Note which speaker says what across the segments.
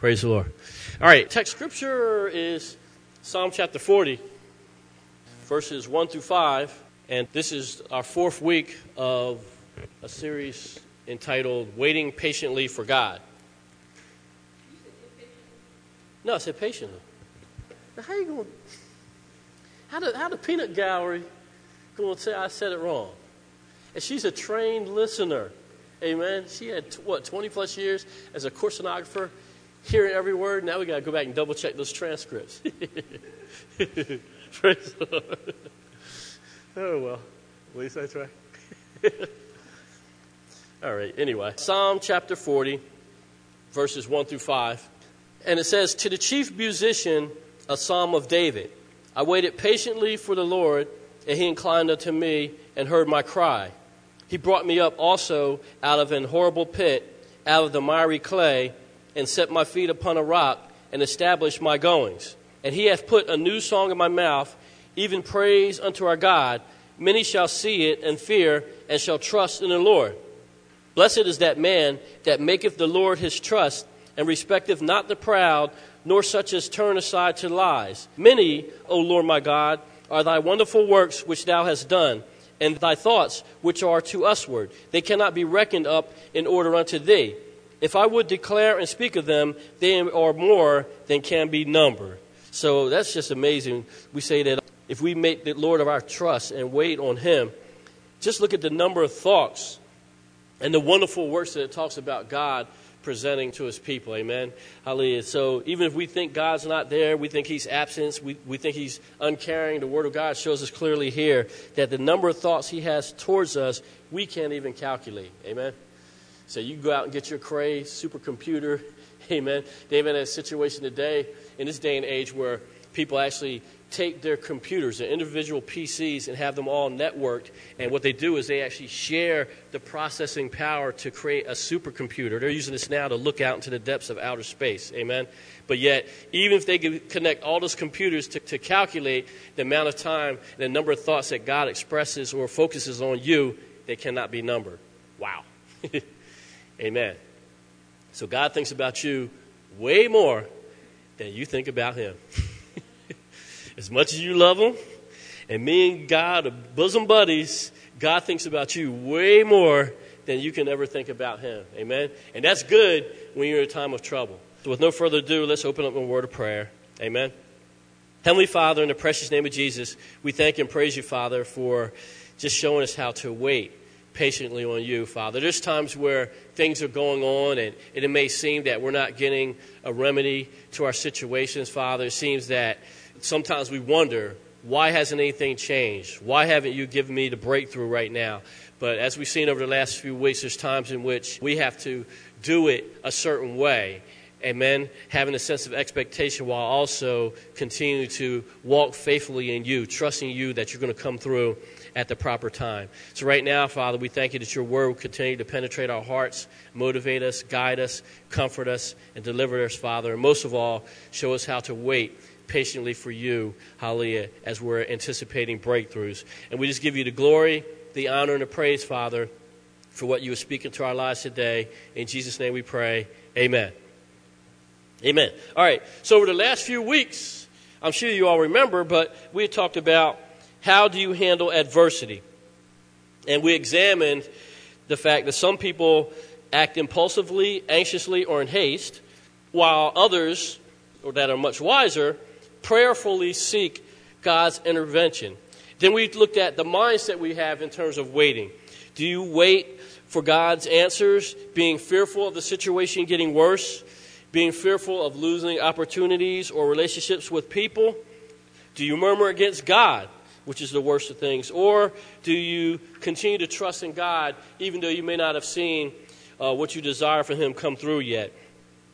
Speaker 1: Praise the Lord. All right, text scripture is Psalm chapter 40, verses 1 through 5. And this is our fourth week of a series entitled Waiting Patiently for God. No, I said patiently. Now, how you going how the, how the peanut gallery going to say I said it wrong? And she's a trained listener. Amen. She had, what, 20 plus years as a course stenographer hearing every word. Now we got to go back and double check those transcripts. Praise the Lord. Oh, well. At least I try. All right, anyway. Psalm chapter 40, verses 1 through 5. And it says, To the chief musician, a psalm of David. I waited patiently for the Lord, and he inclined unto me and heard my cry. He brought me up also out of an horrible pit, out of the miry clay and set my feet upon a rock and established my goings. And he hath put a new song in my mouth, even praise unto our God. Many shall see it and fear and shall trust in the Lord. Blessed is that man that maketh the Lord his trust and respecteth not the proud, nor such as turn aside to lies. Many, O Lord my God, are thy wonderful works which thou hast done, and thy thoughts which are to usward. They cannot be reckoned up in order unto thee. If I would declare and speak of them, they are more than can be numbered. So that's just amazing. We say that if we make the Lord of our trust and wait on Him, just look at the number of thoughts and the wonderful works that it talks about God presenting to his people. Amen. Hallelujah. So even if we think God's not there, we think he's absent, we, we think he's uncaring, the word of God shows us clearly here that the number of thoughts he has towards us, we can't even calculate. Amen. So you go out and get your Cray supercomputer. Amen. David had a situation today in this day and age where people actually take their computers, their individual PCs, and have them all networked. And what they do is they actually share the processing power to create a supercomputer. They're using this now to look out into the depths of outer space. Amen. But yet, even if they could connect all those computers to, to calculate the amount of time and the number of thoughts that God expresses or focuses on you, they cannot be numbered. Wow. Amen. So God thinks about you way more than you think about Him. as much as you love Him, and me and God are bosom buddies, God thinks about you way more than you can ever think about Him. Amen. And that's good when you're in a time of trouble. So, with no further ado, let's open up a word of prayer. Amen. Heavenly Father, in the precious name of Jesus, we thank and praise you, Father, for just showing us how to wait patiently on you, Father. There's times where things are going on and, and, it may seem that we're not getting a remedy to our situations, Father. It seems that sometimes we wonder, why hasn't anything changed? Why haven't you given me the breakthrough right now? But as we've seen over the last few weeks, there's times in which we have to do it a certain way. Amen. Having a sense of expectation while also continuing to walk faithfully in you, trusting you that you're going to come through at the proper time. So, right now, Father, we thank you that your word will continue to penetrate our hearts, motivate us, guide us, comfort us, and deliver us, Father. And most of all, show us how to wait patiently for you, hallelujah, as we're anticipating breakthroughs. And we just give you the glory, the honor, and the praise, Father, for what you are speaking to our lives today. In Jesus' name we pray. Amen. Amen. All right. So, over the last few weeks, I'm sure you all remember, but we talked about how do you handle adversity? And we examined the fact that some people act impulsively, anxiously, or in haste, while others, or that are much wiser, prayerfully seek God's intervention. Then we looked at the mindset we have in terms of waiting. Do you wait for God's answers, being fearful of the situation getting worse, being fearful of losing opportunities or relationships with people? Do you murmur against God? Which is the worst of things? Or do you continue to trust in God even though you may not have seen uh, what you desire from Him come through yet?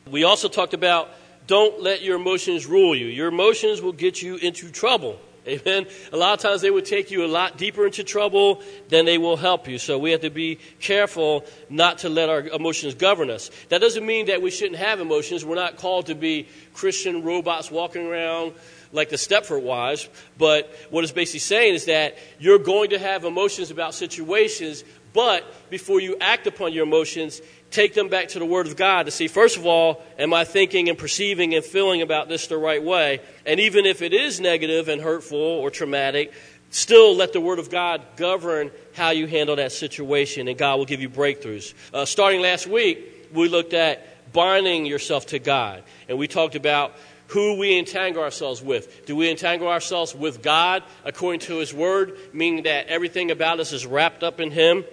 Speaker 1: We also talked about don't let your emotions rule you. Your emotions will get you into trouble. Amen. A lot of times they will take you a lot deeper into trouble than they will help you. So we have to be careful not to let our emotions govern us. That doesn't mean that we shouldn't have emotions. We're not called to be Christian robots walking around like the Stepford wives. But what it's basically saying is that you're going to have emotions about situations, but before you act upon your emotions, take them back to the Word of God to see, first of all, am I thinking and perceiving and feeling about this the right way? And even if it is negative and hurtful or traumatic, still let the Word of God govern how you handle that situation, and God will give you breakthroughs. Uh, starting last week, we looked at binding yourself to God, and we talked about who we entangle ourselves with. Do we entangle ourselves with God according to His Word, meaning that everything about us is wrapped up in Him?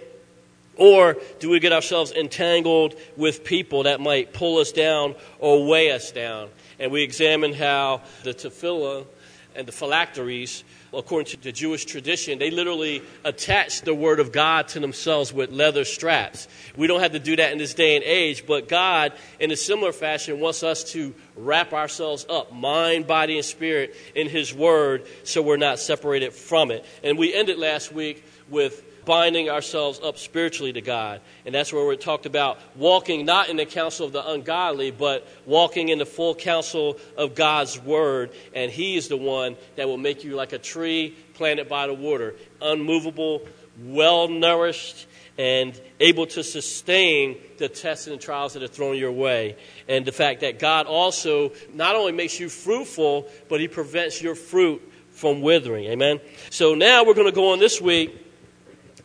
Speaker 1: Or do we get ourselves entangled with people that might pull us down or weigh us down? And we examine how the tefillah and the phylacteries, according to the Jewish tradition, they literally attach the Word of God to themselves with leather straps. We don't have to do that in this day and age, but God, in a similar fashion, wants us to wrap ourselves up, mind, body, and spirit, in His Word so we're not separated from it. And we ended last week with binding ourselves up spiritually to God. And that's where we talked about walking not in the counsel of the ungodly, but walking in the full counsel of God's word. And He is the one that will make you like a tree planted by the water, unmovable, well nourished, and able to sustain the tests and trials that are thrown your way. And the fact that God also not only makes you fruitful, but He prevents your fruit from withering. Amen. So now we're going to go on this week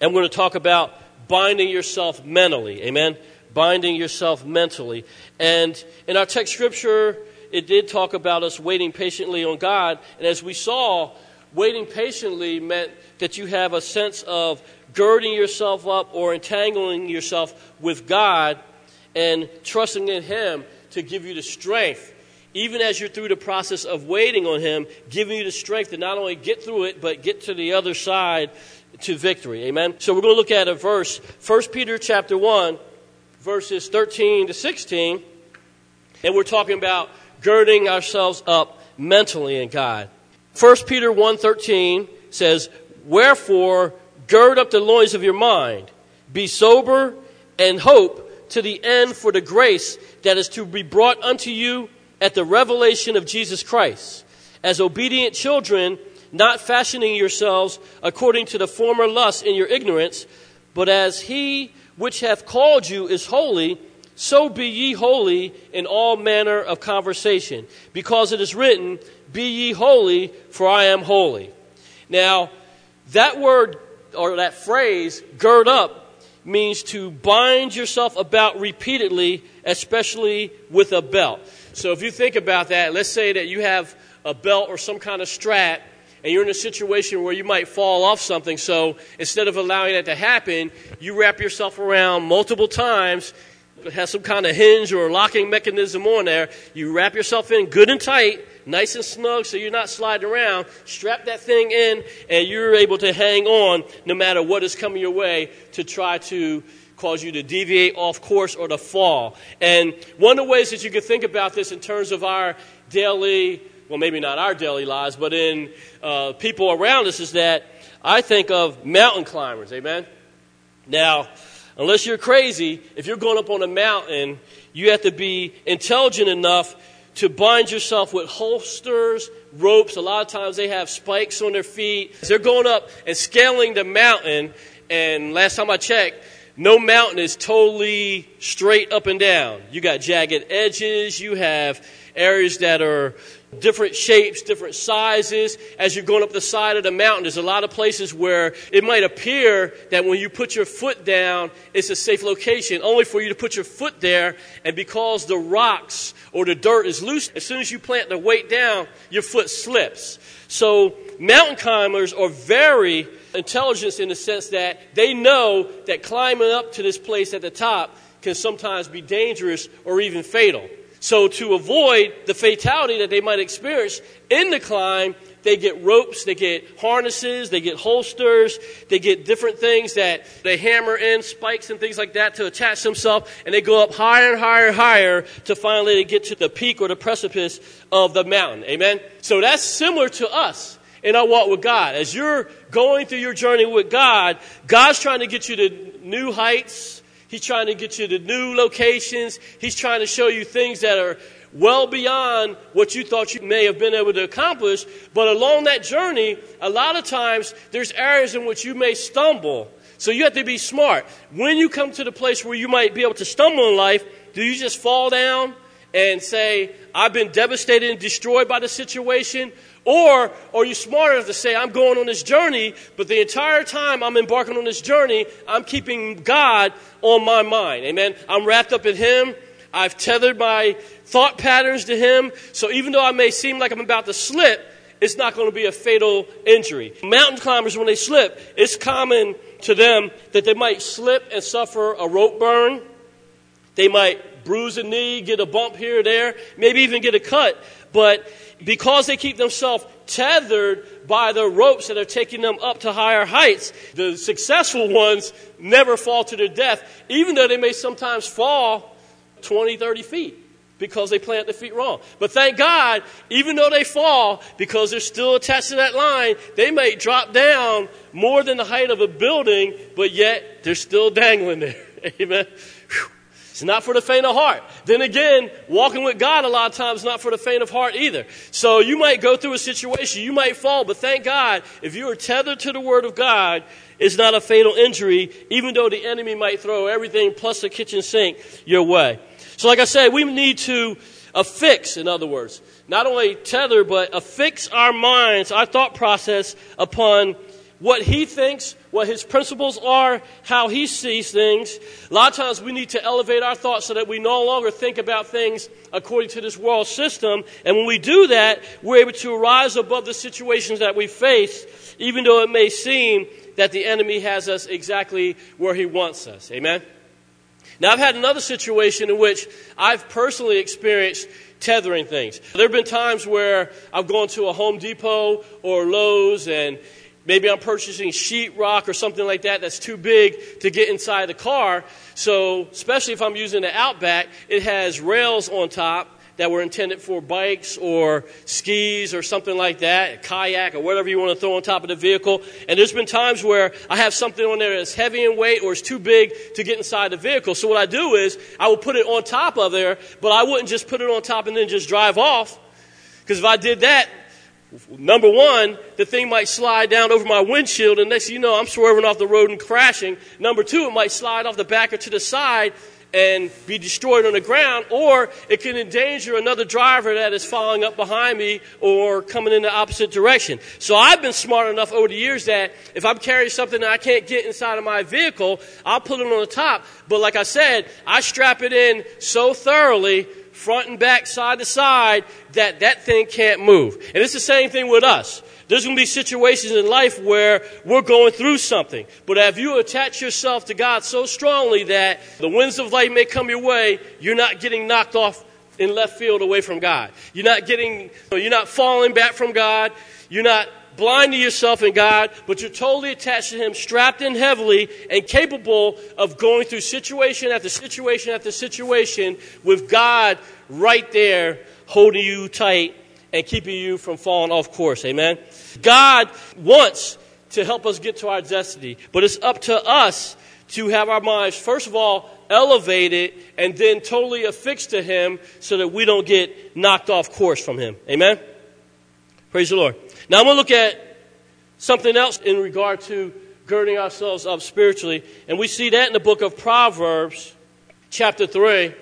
Speaker 1: and we're going to talk about binding yourself mentally. Amen? Binding yourself mentally. And in our text scripture, it did talk about us waiting patiently on God. And as we saw, waiting patiently meant that you have a sense of girding yourself up or entangling yourself with God and trusting in Him to give you the strength, even as you're through the process of waiting on Him, giving you the strength to not only get through it, but get to the other side to victory. Amen. So we're going to look at a verse, 1 Peter chapter 1, verses 13 to 16. And we're talking about girding ourselves up mentally in God. 1 Peter 1:13 says, "Wherefore gird up the loins of your mind, be sober and hope to the end for the grace that is to be brought unto you at the revelation of Jesus Christ. As obedient children, not fashioning yourselves according to the former lust in your ignorance, but as he which hath called you is holy, so be ye holy in all manner of conversation, because it is written, Be ye holy, for I am holy. Now, that word or that phrase, gird up, means to bind yourself about repeatedly, especially with a belt. So if you think about that, let's say that you have a belt or some kind of strap and you're in a situation where you might fall off something. So instead of allowing that to happen, you wrap yourself around multiple times. It has some kind of hinge or locking mechanism on there. You wrap yourself in good and tight, nice and snug, so you're not sliding around. Strap that thing in, and you're able to hang on no matter what is coming your way to try to cause you to deviate off course or to fall. And one of the ways that you could think about this in terms of our daily well, maybe not our daily lives, but in uh, people around us, is that I think of mountain climbers. Amen? Now, unless you're crazy, if you're going up on a mountain, you have to be intelligent enough to bind yourself with holsters, ropes. A lot of times they have spikes on their feet. They're going up and scaling the mountain, and last time I checked, no mountain is totally straight up and down. You got jagged edges, you have areas that are different shapes, different sizes. As you're going up the side of the mountain, there's a lot of places where it might appear that when you put your foot down, it's a safe location, only for you to put your foot there, and because the rocks or the dirt is loose, as soon as you plant the weight down, your foot slips. So, mountain climbers are very intelligent in the sense that they know that climbing up to this place at the top can sometimes be dangerous or even fatal. So, to avoid the fatality that they might experience in the climb, they get ropes, they get harnesses, they get holsters, they get different things that they hammer in, spikes and things like that to attach themselves, and they go up higher and higher and higher to finally get to the peak or the precipice of the mountain. Amen? So that's similar to us in our walk with God. As you're going through your journey with God, God's trying to get you to new heights, He's trying to get you to new locations. He's trying to show you things that are well beyond what you thought you may have been able to accomplish. But along that journey, a lot of times there's areas in which you may stumble. So you have to be smart. When you come to the place where you might be able to stumble in life, do you just fall down and say, I've been devastated and destroyed by the situation? Or are you smart enough to say, I'm going on this journey, but the entire time I'm embarking on this journey, I'm keeping God on my mind. Amen. I'm wrapped up in Him. I've tethered my thought patterns to Him. So even though I may seem like I'm about to slip, it's not going to be a fatal injury. Mountain climbers, when they slip, it's common to them that they might slip and suffer a rope burn. They might bruise a knee, get a bump here or there, maybe even get a cut. But because they keep themselves tethered by the ropes that are taking them up to higher heights, the successful ones never fall to their death, even though they may sometimes fall 20, 30 feet because they plant their feet wrong. But thank God, even though they fall, because they're still attached to that line, they may drop down more than the height of a building, but yet they're still dangling there. Amen. Whew. It's not for the faint of heart. Then again, walking with God a lot of times is not for the faint of heart either. So you might go through a situation, you might fall, but thank God, if you are tethered to the Word of God, it's not a fatal injury, even though the enemy might throw everything plus the kitchen sink your way. So, like I said, we need to affix, in other words, not only tether, but affix our minds, our thought process upon what he thinks, what his principles are, how he sees things. A lot of times we need to elevate our thoughts so that we no longer think about things according to this world system. And when we do that, we're able to rise above the situations that we face, even though it may seem that the enemy has us exactly where he wants us. Amen? Now, I've had another situation in which I've personally experienced tethering things. There have been times where I've gone to a Home Depot or Lowe's and Maybe I'm purchasing sheetrock or something like that that's too big to get inside the car. So, especially if I'm using the Outback, it has rails on top that were intended for bikes or skis or something like that, a kayak or whatever you want to throw on top of the vehicle. And there's been times where I have something on there that's heavy in weight or it's too big to get inside the vehicle. So what I do is I will put it on top of there, but I wouldn't just put it on top and then just drive off. Because if I did that, Number one, the thing might slide down over my windshield, and next you know, I'm swerving off the road and crashing. Number two, it might slide off the back or to the side and be destroyed on the ground, or it can endanger another driver that is following up behind me or coming in the opposite direction. So I've been smart enough over the years that if I'm carrying something that I can't get inside of my vehicle, I'll put it on the top. But like I said, I strap it in so thoroughly front and back, side to side, that that thing can't move. And it's the same thing with us. There's going to be situations in life where we're going through something. But if you attach yourself to God so strongly that the winds of life may come your way, you're not getting knocked off in left field away from God. You're not getting, you're not falling back from God. You're not blind to yourself and God, but you're totally attached to Him, strapped in heavily, and capable of going through situation after situation after situation with God right there holding you tight and keeping you from falling off course. Amen? God wants to help us get to our destiny, but it's up to us to have our minds, first of all, elevated and then totally affixed to Him so that we don't get knocked off course from Him. Amen? Praise the Lord. Now I'm going to look at something else in regard to girding ourselves up spiritually. And we see that in the book of Proverbs, chapter 3,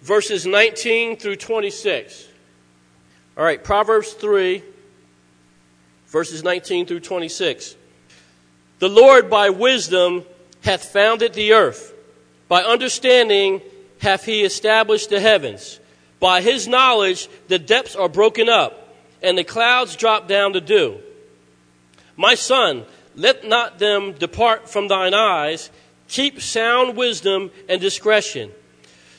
Speaker 1: verses 19 through 26. All right, Proverbs 3, verses 19 through 26. The Lord by wisdom hath founded the earth, by understanding hath he established the heavens. By his knowledge the depths are broken up and the clouds drop down to dew. My son, let not them depart from thine eyes. Keep sound wisdom and discretion.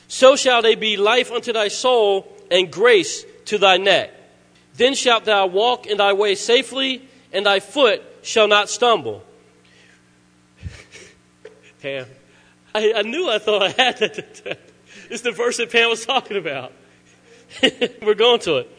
Speaker 1: So shall they be life unto thy soul and grace to thy neck. Then shalt thou walk in thy way safely, and thy foot shall not stumble. Pam, I, I, knew I thought I had that. It's the verse that Pam was talking about. We're going to it.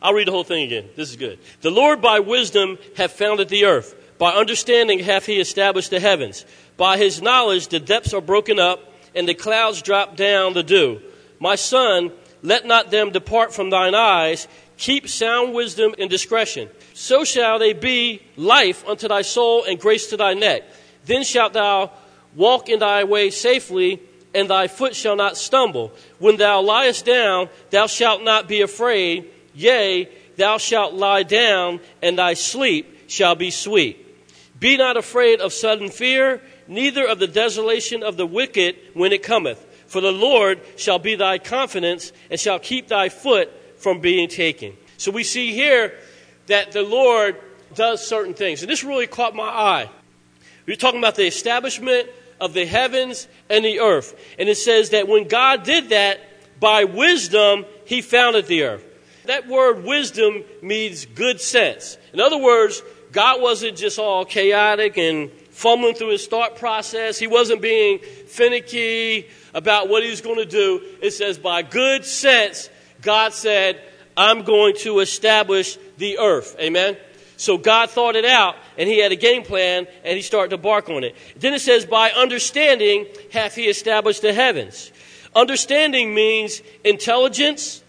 Speaker 1: I'll read the whole thing again. This is good. The Lord by wisdom hath founded the earth. By understanding hath he established the heavens. By his knowledge the depths are broken up, and the clouds drop down the dew. My son, let not them depart from thine eyes. Keep sound wisdom and discretion. So shall they be life unto thy soul and grace to thy neck. Then shalt thou walk in thy way safely, and thy foot shall not stumble. When thou liest down, thou shalt not be afraid. Yea, thou shalt lie down, and thy sleep shall be sweet. Be not afraid of sudden fear, neither of the desolation of the wicked when it cometh. For the Lord shall be thy confidence, and shall keep thy foot from being taken. So we see here that the Lord does certain things. And this really caught my eye. We're talking about the establishment of the heavens and the earth. And it says that when God did that, by wisdom, he founded the earth. That word wisdom means good sense. In other words, God wasn't just all chaotic and fumbling through his thought process. He wasn't being finicky about what he was going to do. It says, by good sense, God said, I'm going to establish the earth. Amen? So God thought it out, and he had a game plan, and he started to bark on it. Then it says, By understanding hath he established the heavens. Understanding means intelligence,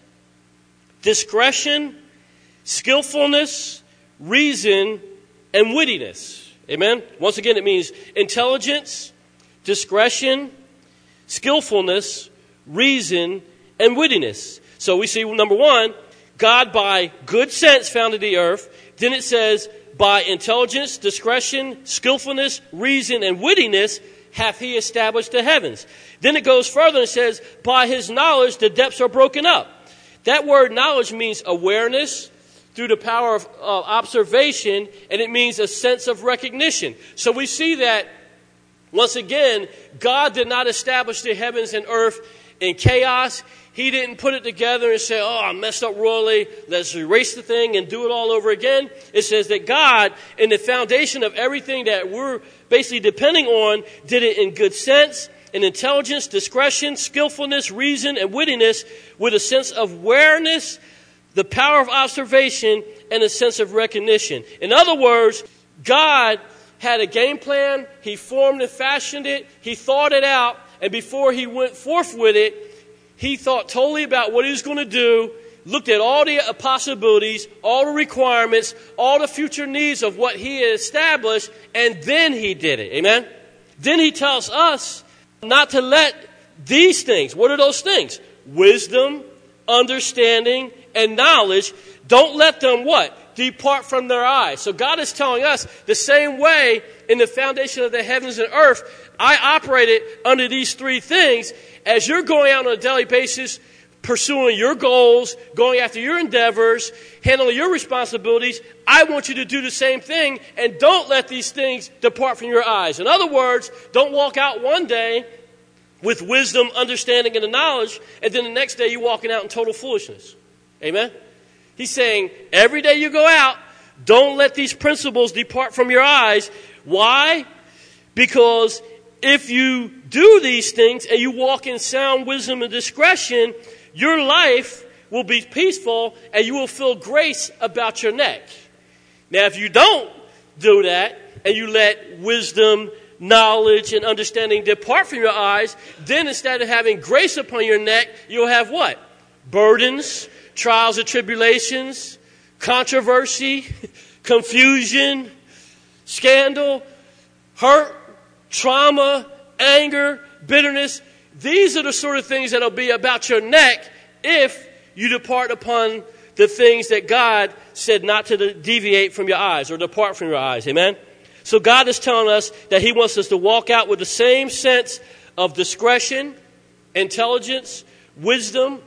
Speaker 1: discretion, skillfulness, reason, and wittiness. Amen? Once again, it means intelligence, discretion, skillfulness, reason, and wittiness. So we see number one, God by good sense founded the earth. Then it says, by intelligence, discretion, skillfulness, reason, and wittiness hath he established the heavens. Then it goes further and says, by his knowledge the depths are broken up. That word knowledge means awareness through the power of uh, observation, and it means a sense of recognition. So we see that, once again, God did not establish the heavens and earth in chaos. He didn't put it together and say, Oh, I messed up royally. Let's erase the thing and do it all over again. It says that God, in the foundation of everything that we're basically depending on, did it in good sense, in intelligence, discretion, skillfulness, reason, and wittiness, with a sense of awareness, the power of observation, and a sense of recognition. In other words, God had a game plan, He formed and fashioned it, He thought it out, and before He went forth with it, he thought totally about what he was going to do, looked at all the possibilities, all the requirements, all the future needs of what he had established, and then he did it. Amen? Then he tells us not to let these things, what are those things? Wisdom, understanding, and knowledge, don't let them what? Depart from their eyes. So God is telling us the same way in the foundation of the heavens and earth, I operated under these three things, as you're going out on a daily basis, pursuing your goals, going after your endeavors, handling your responsibilities, I want you to do the same thing and don't let these things depart from your eyes. In other words, don't walk out one day with wisdom, understanding, and the knowledge, and then the next day you're walking out in total foolishness. Amen? He's saying every day you go out, don't let these principles depart from your eyes. Why? Because if you do these things and you walk in sound wisdom and discretion, your life will be peaceful and you will feel grace about your neck. Now, if you don't do that and you let wisdom, knowledge, and understanding depart from your eyes, then instead of having grace upon your neck, you'll have what? Burdens, trials and tribulations, controversy, confusion, scandal, hurt, trauma, anger, bitterness. These are the sort of things that'll be about your neck if you depart upon the things that God said not to deviate from your eyes or depart from your eyes. Amen? So God is telling us that He wants us to walk out with the same sense of discretion, intelligence, wisdom.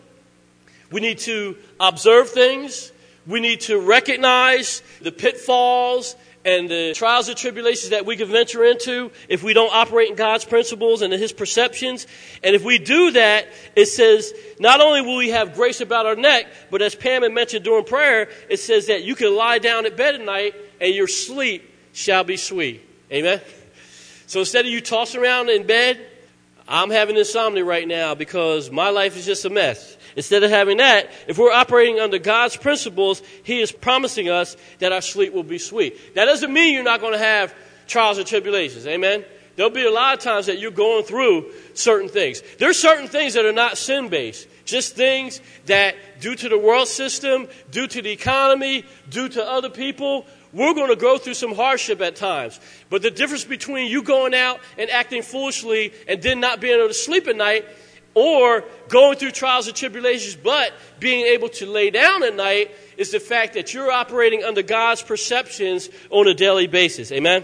Speaker 1: We need to observe things. We need to recognize the pitfalls and the trials and tribulations that we could venture into if we don't operate in God's principles and in His perceptions. And if we do that, it says not only will we have grace about our neck, but as Pam had mentioned during prayer, it says that you can lie down at bed at night and your sleep shall be sweet. Amen? So instead of you tossing around in bed, I'm having insomnia right now because my life is just a mess. Instead of having that, if we're operating under God's principles, He is promising us that our sleep will be sweet. That doesn't mean you're not going to have trials and tribulations. Amen? There'll be a lot of times that you're going through certain things. There's certain things that are not sin based, just things that, due to the world system, due to the economy, due to other people, we're going to go through some hardship at times. But the difference between you going out and acting foolishly and then not being able to sleep at night or going through trials and tribulations but being able to lay down at night is the fact that you're operating under God's perceptions on a daily basis. Amen?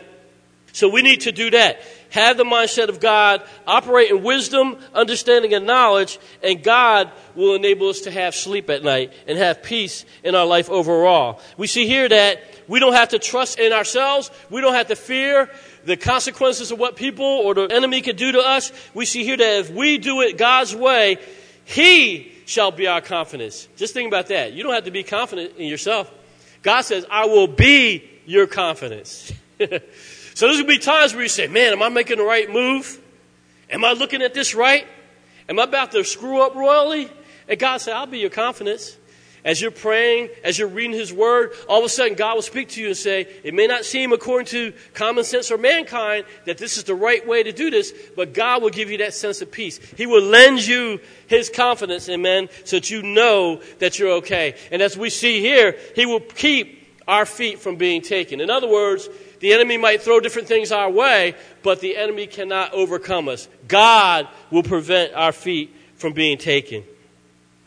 Speaker 1: So we need to do that. Have the mindset of God, operate in wisdom, understanding, and knowledge, and God will enable us to have sleep at night and have peace in our life overall. We see here that we don't have to trust in ourselves. We don't have to fear the consequences of what people or the enemy could do to us. We see here that if we do it God's way, He shall be our confidence. Just think about that. You don't have to be confident in yourself. God says, I will be your confidence. so there's going to be times where you say, man, am I making the right move? Am I looking at this right? Am I about to screw up royally? And God said, I'll be your confidence. As you're praying, as you're reading His Word, all of a sudden God will speak to you and say, It may not seem according to common sense or mankind that this is the right way to do this, but God will give you that sense of peace. He will lend you His confidence, amen, so that you know that you're okay. And as we see here, He will keep our feet from being taken. In other words, the enemy might throw different things our way, but the enemy cannot overcome us. God will prevent our feet from being taken.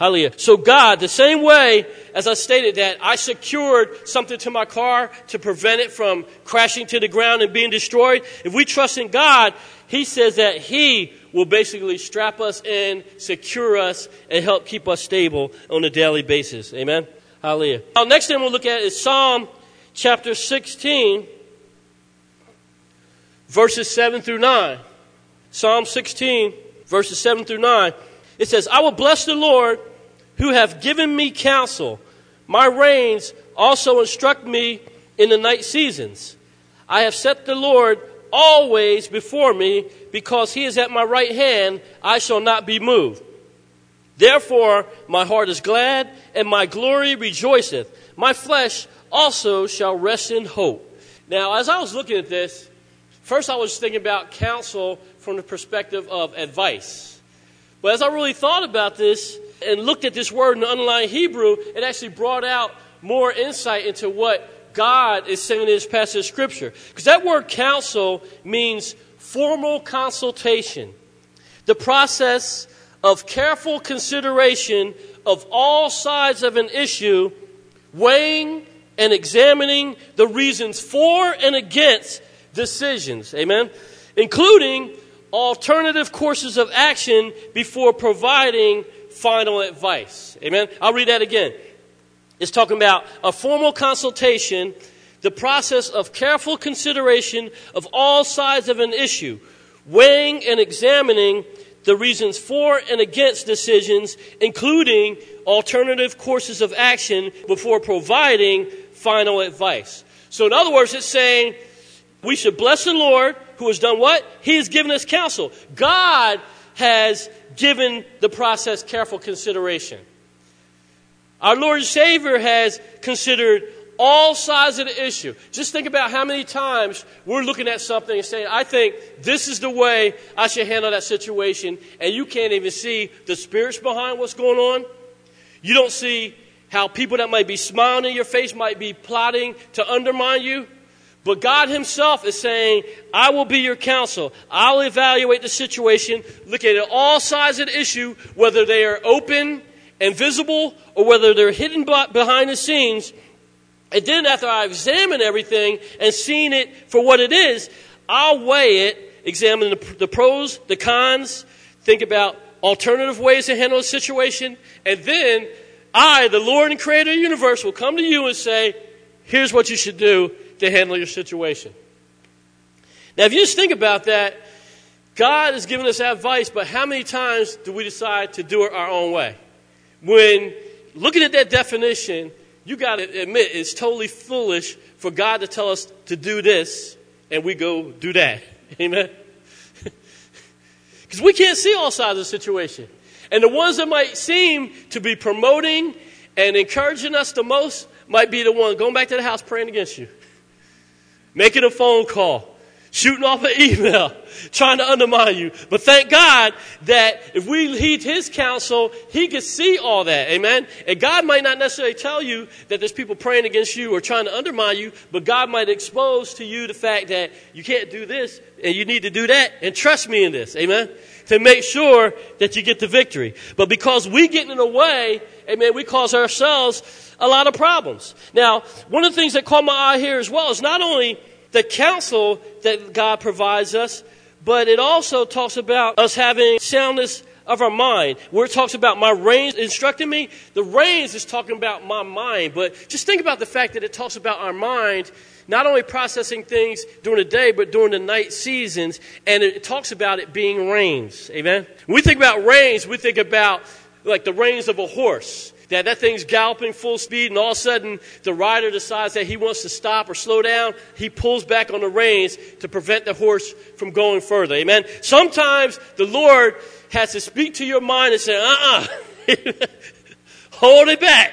Speaker 1: Hallelujah. So God, the same way as I stated that I secured something to my car to prevent it from crashing to the ground and being destroyed, if we trust in God, He says that He will basically strap us in, secure us, and help keep us stable on a daily basis. Amen. Hallelujah. Now, next thing we'll look at is Psalm chapter 16, verses 7 through 9. Psalm 16, verses 7 through 9. It says, I will bless the Lord who have given me counsel. My reins also instruct me in the night seasons. I have set the Lord always before me, because he is at my right hand, I shall not be moved. Therefore, my heart is glad, and my glory rejoiceth. My flesh also shall rest in hope. Now, as I was looking at this, first I was thinking about counsel from the perspective of advice. But as I really thought about this, and looked at this word in the underlying Hebrew, it actually brought out more insight into what God is saying in this passage of Scripture. Because that word counsel means formal consultation, the process of careful consideration of all sides of an issue, weighing and examining the reasons for and against decisions. Amen? Including alternative courses of action before providing final advice. Amen? I'll read that again. It's talking about a formal consultation, the process of careful consideration of all sides of an issue, weighing and examining the reasons for and against decisions, including alternative courses of action before providing final advice. So, in other words, it's saying we should bless the Lord who has done what? He has given us counsel. God has given the process careful consideration. Our Lord and Savior has considered all sides of the issue. Just think about how many times we're looking at something and saying, I think this is the way I should handle that situation, and you can't even see the spirits behind what's going on. You don't see how people that might be smiling in your face might be plotting to undermine you. But God Himself is saying, I will be your counsel. I'll evaluate the situation, look at all sides of the issue, whether they are open and visible or whether they're hidden behind the scenes. And then after I've examined everything and seen it for what it is, I'll weigh it, examine the, the pros, the cons, think about alternative ways to handle the situation, and then I, the Lord and Creator of the universe, will come to you and say, here's what you should do to handle your situation. Now, if you just think about that, God has given us advice, but how many times do we decide to do it our own way? When looking at that definition, you got to admit it's totally foolish for God to tell us to do this and we go do that. Amen? Because we can't see all sides of the situation. And the ones that might seem to be promoting and encouraging us the most might be the one going back to the house praying against you making a phone call, shooting off an email, trying to undermine you. But thank God that if we heed his counsel, he can see all that. Amen. And God might not necessarily tell you that there's people praying against you or trying to undermine you, but God might expose to you the fact that you can't do this and you need to do that and trust me in this. Amen. To make sure that you get the victory. But because we get in the way, amen, we cause ourselves a lot of problems. Now, one of the things that caught my eye here as well is not only the counsel that God provides us, but it also talks about us having soundness of our mind. Where it talks about my reins instructing me, the reins is talking about my mind. But just think about the fact that it talks about our mind not only processing things during the day, but during the night seasons, and it talks about it being reins. Amen? When we think about reins, we think about like the reins of a horse that that thing's galloping full speed and all of a sudden the rider decides that he wants to stop or slow down he pulls back on the reins to prevent the horse from going further amen sometimes the lord has to speak to your mind and say uh-uh hold it back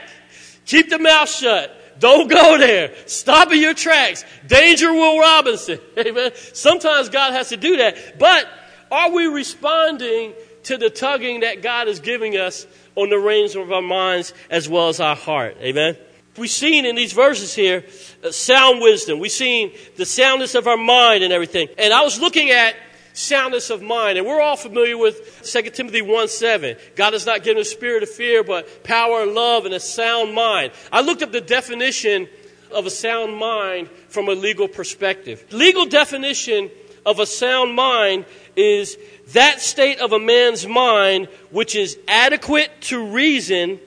Speaker 1: keep the mouth shut don't go there. Stop in your tracks. Danger, Will Robinson. Amen. Sometimes God has to do that. But are we responding to the tugging that God is giving us on the reins of our minds as well as our heart. Amen. We've seen in these verses here uh, sound wisdom. We've seen the soundness of our mind and everything. And I was looking at soundness of mind. And we're all familiar with 2 Timothy 1 7. God has not given a spirit of fear, but power, love, and a sound mind. I looked up the definition of a sound mind from a legal perspective. Legal definition of a sound mind is that state of a man's mind which is adequate to reason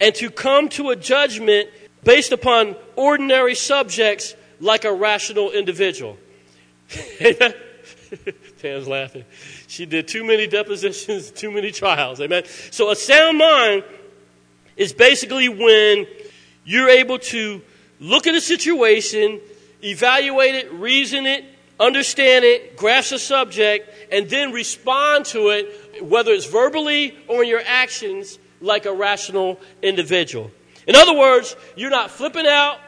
Speaker 1: and to come to a judgment based upon ordinary subjects like a rational individual. Pam's laughing. She did too many depositions, too many trials. Amen. So a sound mind is basically when you're able to look at a situation, evaluate it, reason it, understand it, grasp the subject, and then respond to it, whether it's verbally or in your actions, like a rational individual. In other words, you're not flipping out,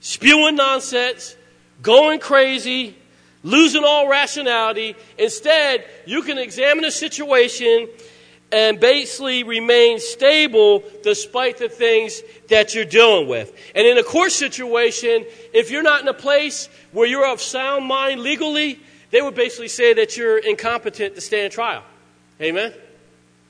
Speaker 1: spewing nonsense, going crazy, losing all rationality. Instead, you can examine a situation and basically remain stable despite the things that you're dealing with. And in a court situation, if you're not in a place where you're of sound mind legally, they would basically say that you're incompetent to stand trial. Amen?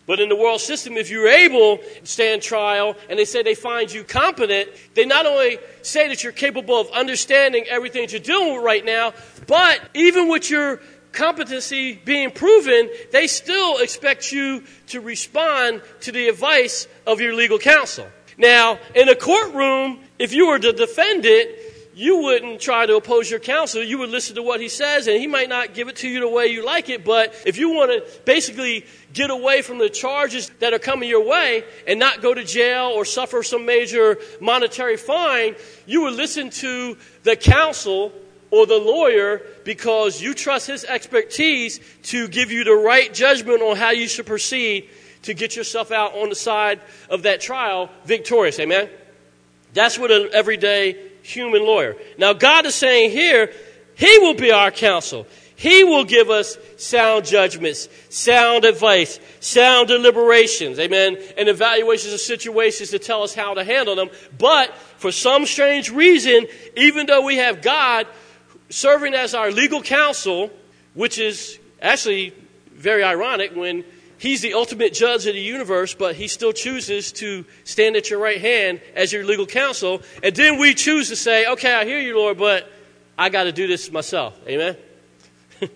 Speaker 1: But in the world system, if you're able to stand trial and they say they find you competent, they not only say that you're capable of understanding everything that you're dealing with right now, but even with your competency being proven, they still expect you to respond to the advice of your legal counsel. Now, in a courtroom, if you were the defendant, you wouldn't try to oppose your counsel. You would listen to what he says, and he might not give it to you the way you like it. But if you want to basically get away from the charges that are coming your way and not go to jail or suffer some major monetary fine, you would listen to the counsel or the lawyer because you trust his expertise to give you the right judgment on how you should proceed to get yourself out on the side of that trial victorious. Amen? That's what an everyday human lawyer. Now, God is saying here, He will be our counsel. He will give us sound judgments, sound advice, sound deliberations, amen, and evaluations of situations to tell us how to handle them. But for some strange reason, even though we have God serving as our legal counsel, which is actually very ironic when he's the ultimate judge of the universe, but he still chooses to stand at your right hand as your legal counsel. And then we choose to say, okay, I hear you, Lord, but I got to do this myself. Amen?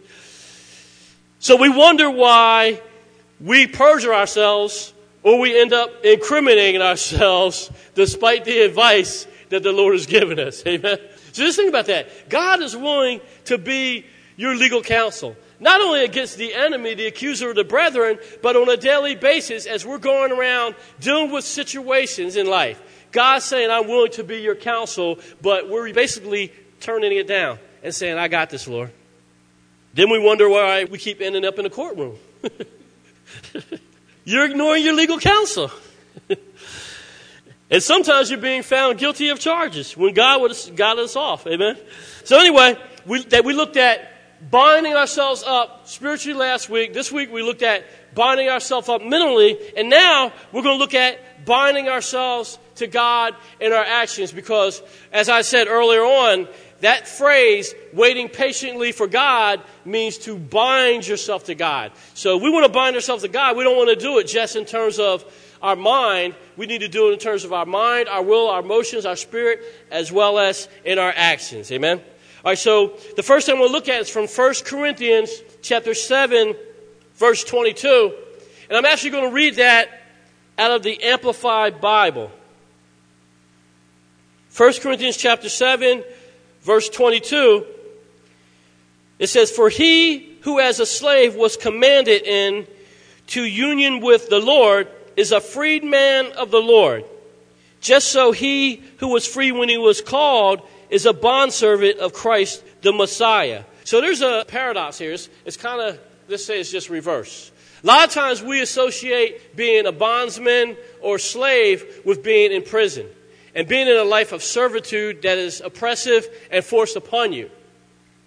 Speaker 1: so we wonder why we perjure ourselves or we end up incriminating ourselves despite the advice that the Lord has given us. Amen? So just think about that. God is willing to be your legal counsel. Not only against the enemy, the accuser of the brethren, but on a daily basis as we're going around dealing with situations in life. God's saying, I'm willing to be your counsel, but we're basically turning it down and saying, I got this, Lord. Then we wonder why we keep ending up in a courtroom. you're ignoring your legal counsel. And sometimes you're being found guilty of charges when God would have got us off. Amen. So anyway, we, that we looked at binding ourselves up spiritually last week. This week we looked at binding ourselves up mentally. And now we're going to look at binding ourselves to God in our actions because, as I said earlier on, that phrase, waiting patiently for God, means to bind yourself to God. So we want to bind ourselves to God. We don't want to do it just in terms of our mind. We need to do it in terms of our mind, our will, our emotions, our spirit, as well as in our actions. Amen? All right, so the first thing we'll look at is from 1 Corinthians chapter 7, verse 22. And I'm actually going to read that out of the Amplified Bible. 1 Corinthians chapter 7, verse 22. It says, For he who as a slave was commanded in to union with the Lord is a freedman of the Lord. Just so he who was free when he was called is a bondservant of Christ the Messiah. So there's a paradox here. It's, it's kind of, let's say it's just reverse. A lot of times we associate being a bondsman or slave with being in prison and being in a life of servitude that is oppressive and forced upon you.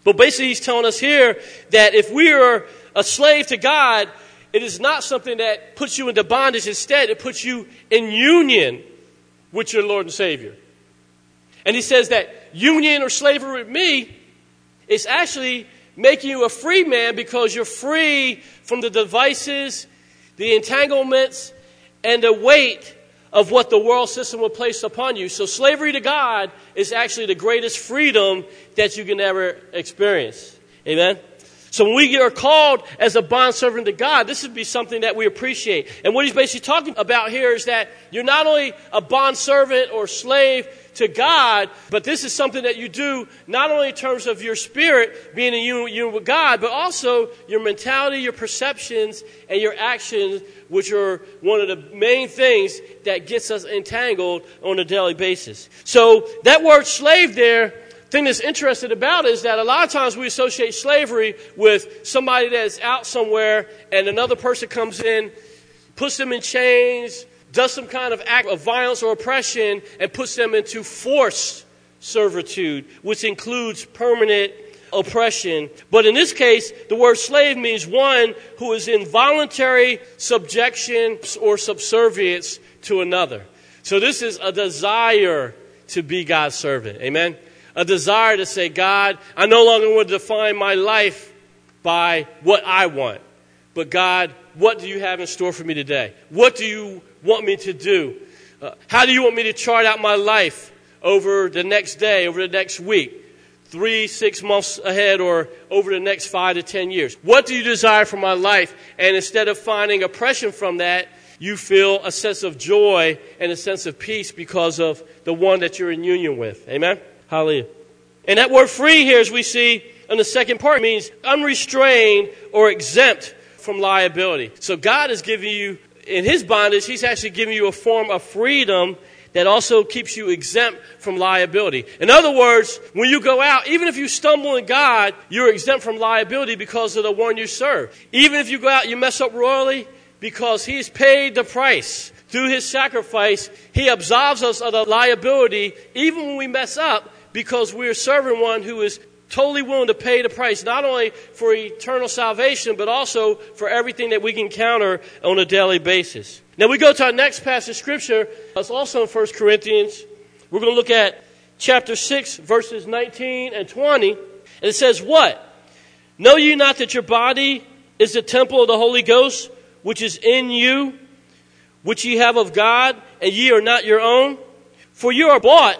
Speaker 1: But basically, he's telling us here that if we are a slave to God, it is not something that puts you into bondage. Instead, it puts you in union with your Lord and Savior. And he says that union or slavery with me is actually making you a free man because you're free from the devices, the entanglements, and the weight of what the world system will place upon you. So, slavery to God is actually the greatest freedom that you can ever experience. Amen? So when we are called as a bondservant to God, this would be something that we appreciate. And what he's basically talking about here is that you're not only a bondservant or slave to God, but this is something that you do not only in terms of your spirit being in union with God, but also your mentality, your perceptions, and your actions, which are one of the main things that gets us entangled on a daily basis. So that word slave there thing that's interesting about is that a lot of times we associate slavery with somebody that's out somewhere and another person comes in, puts them in chains, does some kind of act of violence or oppression and puts them into forced servitude, which includes permanent oppression. But in this case, the word slave means one who is in voluntary subjection or subservience to another. So this is a desire to be God's servant. Amen? A desire to say, God, I no longer want to define my life by what I want. But God, what do you have in store for me today? What do you want me to do? Uh, how do you want me to chart out my life over the next day, over the next week, three, six months ahead, or over the next five to ten years? What do you desire for my life? And instead of finding oppression from that, you feel a sense of joy and a sense of peace because of the one that you're in union with. Amen? Hallelujah. And that word free here, as we see in the second part, means unrestrained or exempt from liability. So God is giving you in his bondage, he's actually giving you a form of freedom that also keeps you exempt from liability. In other words, when you go out, even if you stumble in God, you're exempt from liability because of the one you serve. Even if you go out, you mess up royally because he's paid the price. Through his sacrifice, he absolves us of the liability even when we mess up because we're serving one who is totally willing to pay the price, not only for eternal salvation, but also for everything that we can encounter on a daily basis. Now we go to our next passage of scripture. It's also in 1 Corinthians. We're going to look at chapter 6, verses 19 and 20. And it says, What? Know you not that your body is the temple of the Holy Ghost, which is in you, which ye have of God, and ye are not your own? For you are bought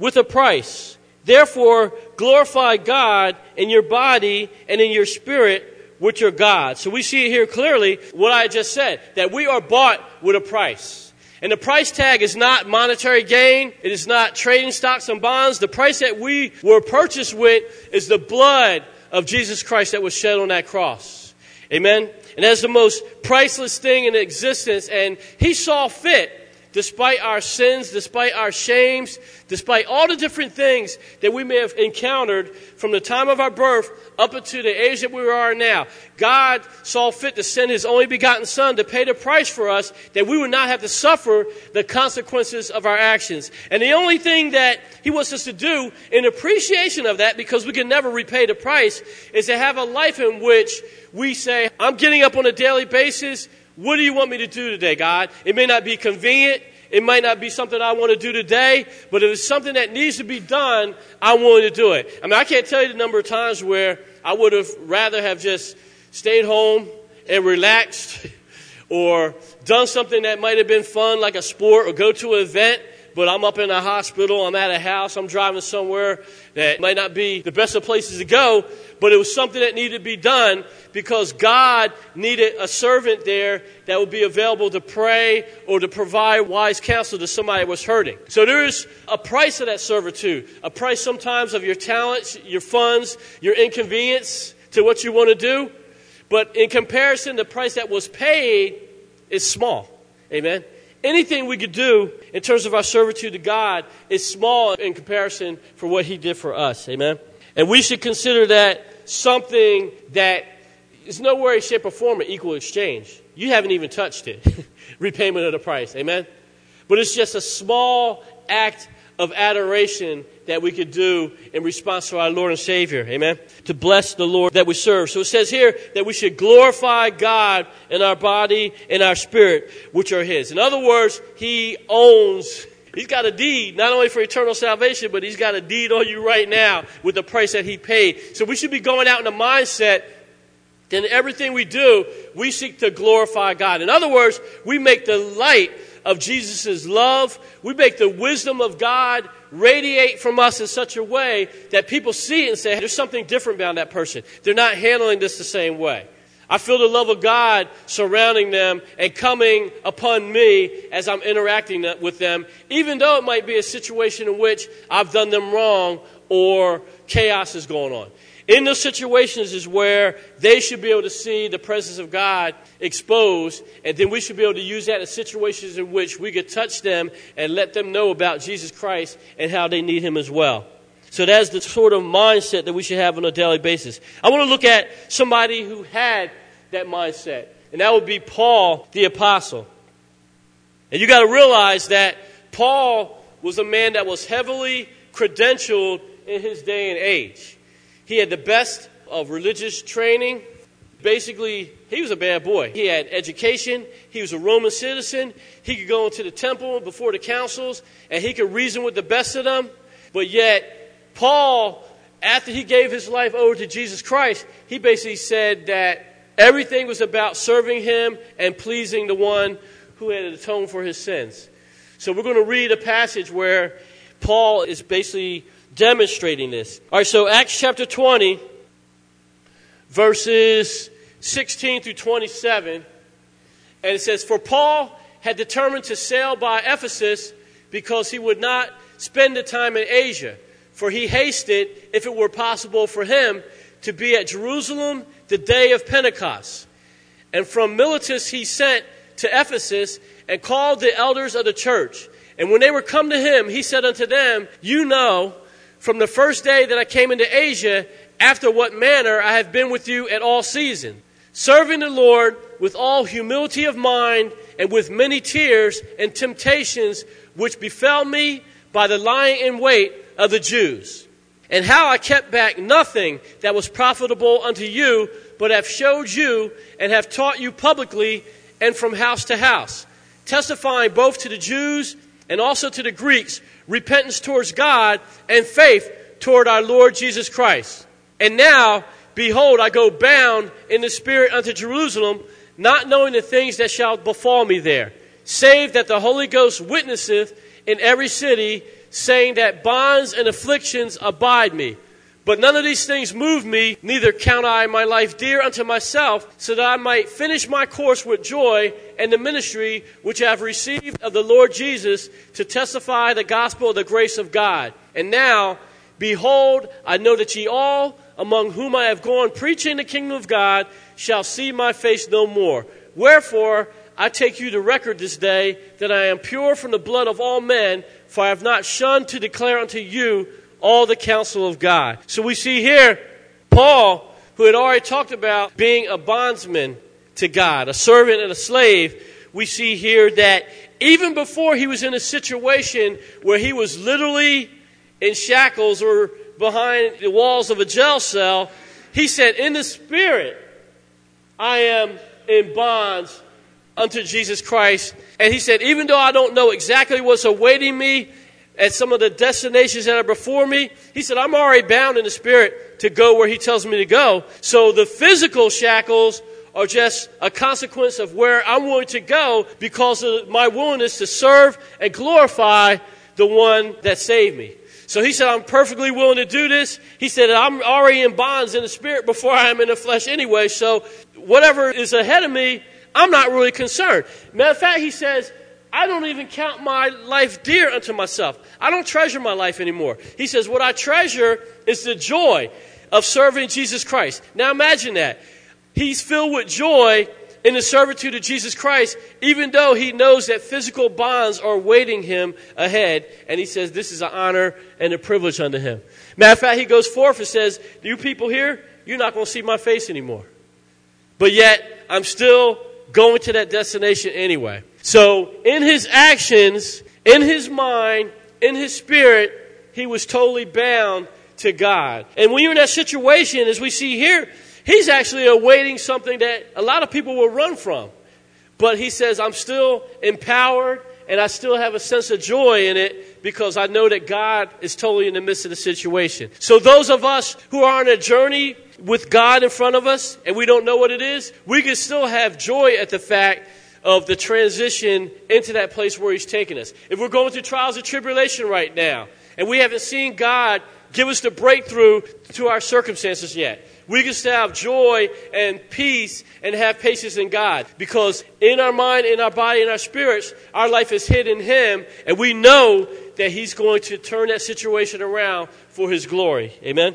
Speaker 1: with a price. Therefore, glorify God in your body and in your spirit, which are God. So we see it here clearly what I just said that we are bought with a price. And the price tag is not monetary gain. It is not trading stocks and bonds. The price that we were purchased with is the blood of Jesus Christ that was shed on that cross. Amen? And that's the most priceless thing in existence. And he saw fit despite our sins, despite our shames, despite all the different things that we may have encountered from the time of our birth up until the age that we are now, God saw fit to send His only begotten Son to pay the price for us that we would not have to suffer the consequences of our actions. And the only thing that He wants us to do in appreciation of that, because we can never repay the price, is to have a life in which we say, I'm getting up on a daily basis what do you want me to do today, God? It may not be convenient. It might not be something I want to do today, but if it's something that needs to be done, I'm willing to do it. I mean, I can't tell you the number of times where I would have rather have just stayed home and relaxed or done something that might have been fun, like a sport or go to an event, but I'm up in a hospital, I'm at a house, I'm driving somewhere that might not be the best of places to go, but it was something that needed to be done because God needed a servant there that would be available to pray or to provide wise counsel to somebody that was hurting. So there's a price of that servitude, a price sometimes of your talents, your funds, your inconvenience to what you want to do. But in comparison, the price that was paid is small. Amen. Anything we could do in terms of our servitude to God is small in comparison for what He did for us. Amen. And we should consider that something that is no way, shape, or form an equal exchange. You haven't even touched it. Repayment of the price. Amen? But it's just a small act of adoration that we could do in response to our Lord and Savior. Amen? To bless the Lord that we serve. So it says here that we should glorify God in our body and our spirit, which are His. In other words, He owns He's got a deed, not only for eternal salvation, but he's got a deed on you right now with the price that he paid. So we should be going out in a mindset in everything we do, we seek to glorify God. In other words, we make the light of Jesus' love, we make the wisdom of God radiate from us in such a way that people see it and say, there's something different about that person. They're not handling this the same way. I feel the love of God surrounding them and coming upon me as I'm interacting with them, even though it might be a situation in which I've done them wrong or chaos is going on. In those situations is where they should be able to see the presence of God exposed, and then we should be able to use that in situations in which we could touch them and let them know about Jesus Christ and how they need Him as well. So that's the sort of mindset that we should have on a daily basis. I want to look at somebody who had that mindset, and that would be Paul the Apostle. And you got to realize that Paul was a man that was heavily credentialed in his day and age. He had the best of religious training. Basically, he was a bad boy. He had education. He was a Roman citizen. He could go into the temple before the councils and he could reason with the best of them. But yet, Paul, after he gave his life over to Jesus Christ, he basically said that Everything was about serving him and pleasing the one who had atoned for his sins. So we're going to read a passage where Paul is basically demonstrating this. All right, so Acts chapter 20, verses 16 through 27. And it says, For Paul had determined to sail by Ephesus because he would not spend the time in Asia, for he hasted, if it were possible for him, to be at Jerusalem the day of Pentecost. And from Miletus he sent to Ephesus and called the elders of the church. And when they were come to him, he said unto them, You know, from the first day that I came into Asia, after what manner I have been with you at all seasons, serving the Lord with all humility of mind and with many tears and temptations which befell me by the lying in wait of the Jews and how I kept back nothing that was profitable unto you, but have showed you and have taught you publicly and from house to house, testifying both to the Jews and also to the Greeks repentance towards God and faith toward our Lord Jesus Christ. And now, behold, I go bound in the Spirit unto Jerusalem, not knowing the things that shall befall me there, save that the Holy Ghost witnesseth in every city saying that bonds and afflictions abide me. But none of these things move me, neither count I my life dear unto myself, so that I might finish my course with joy and the ministry which I have received of the Lord Jesus to testify the gospel of the grace of God. And now, behold, I know that ye all, among whom I have gone preaching the kingdom of God, shall see my face no more. Wherefore, I take you to record this day that I am pure from the blood of all men, for I have not shunned to declare unto you all the counsel of God. So we see here Paul, who had already talked about being a bondsman to God, a servant and a slave. We see here that even before he was in a situation where he was literally in shackles or behind the walls of a jail cell, he said, In the spirit, I am in bonds unto Jesus Christ. And he said, Even though I don't know exactly what's awaiting me at some of the destinations that are before me, he said, I'm already bound in the spirit to go where he tells me to go. So the physical shackles are just a consequence of where I'm willing to go because of my willingness to serve and glorify the one that saved me. So he said, I'm perfectly willing to do this. He said, I'm already in bonds in the spirit before I am in the flesh anyway. So whatever is ahead of me, I'm not really concerned. Matter of fact, he says, I don't even count my life dear unto myself. I don't treasure my life anymore. He says, What I treasure is the joy of serving Jesus Christ. Now imagine that. He's filled with joy in the servitude of Jesus Christ, even though he knows that physical bonds are waiting him ahead. And he says, This is an honor and a privilege unto him. Matter of fact, he goes forth and says, You people here, you're not going to see my face anymore. But yet, I'm still going to that destination anyway. So, in his actions, in his mind, in his spirit, he was totally bound to God. And when you're in that situation, as we see here, He's actually awaiting something that a lot of people will run from. But he says, I'm still empowered and I still have a sense of joy in it because I know that God is totally in the midst of the situation. So, those of us who are on a journey with God in front of us and we don't know what it is, we can still have joy at the fact of the transition into that place where He's taking us. If we're going through trials and tribulation right now and we haven't seen God give us the breakthrough to our circumstances yet, we can still have joy and peace and have patience in God. Because in our mind, in our body, in our spirits, our life is hid in Him, and we know that He's going to turn that situation around for His glory. Amen?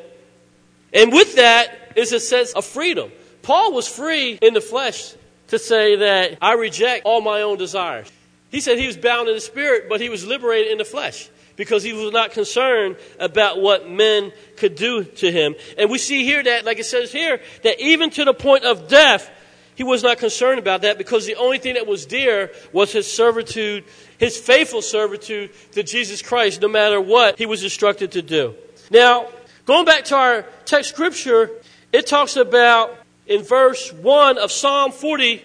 Speaker 1: And with that is a sense of freedom. Paul was free in the flesh to say that I reject all my own desires. He said he was bound in the spirit, but he was liberated in the flesh because he was not concerned about what men could do to him. And we see here that, like it says here, that even to the point of death, he was not concerned about that because the only thing that was dear was his servitude, his faithful servitude to Jesus Christ, no matter what he was instructed to do. Now, going back to our text scripture, it talks about in verse 1 of Psalm 40,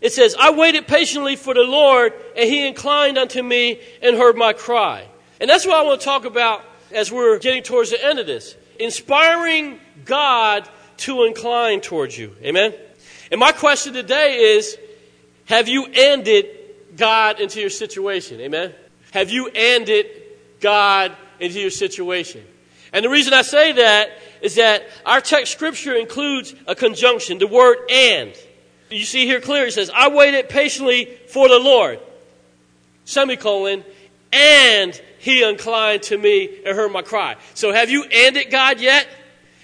Speaker 1: it says, I waited patiently for the Lord, and he inclined unto me and heard my cry. And that's what I want to talk about as we're getting towards the end of this. Inspiring God to incline towards you. Amen? And my question today is have you ended God into your situation? Amen? Have you ended God into your situation? And the reason I say that is that our text scripture includes a conjunction, the word and. You see here clearly it says, I waited patiently for the Lord. Semicolon, and he inclined to me and heard my cry. So have you ended God yet?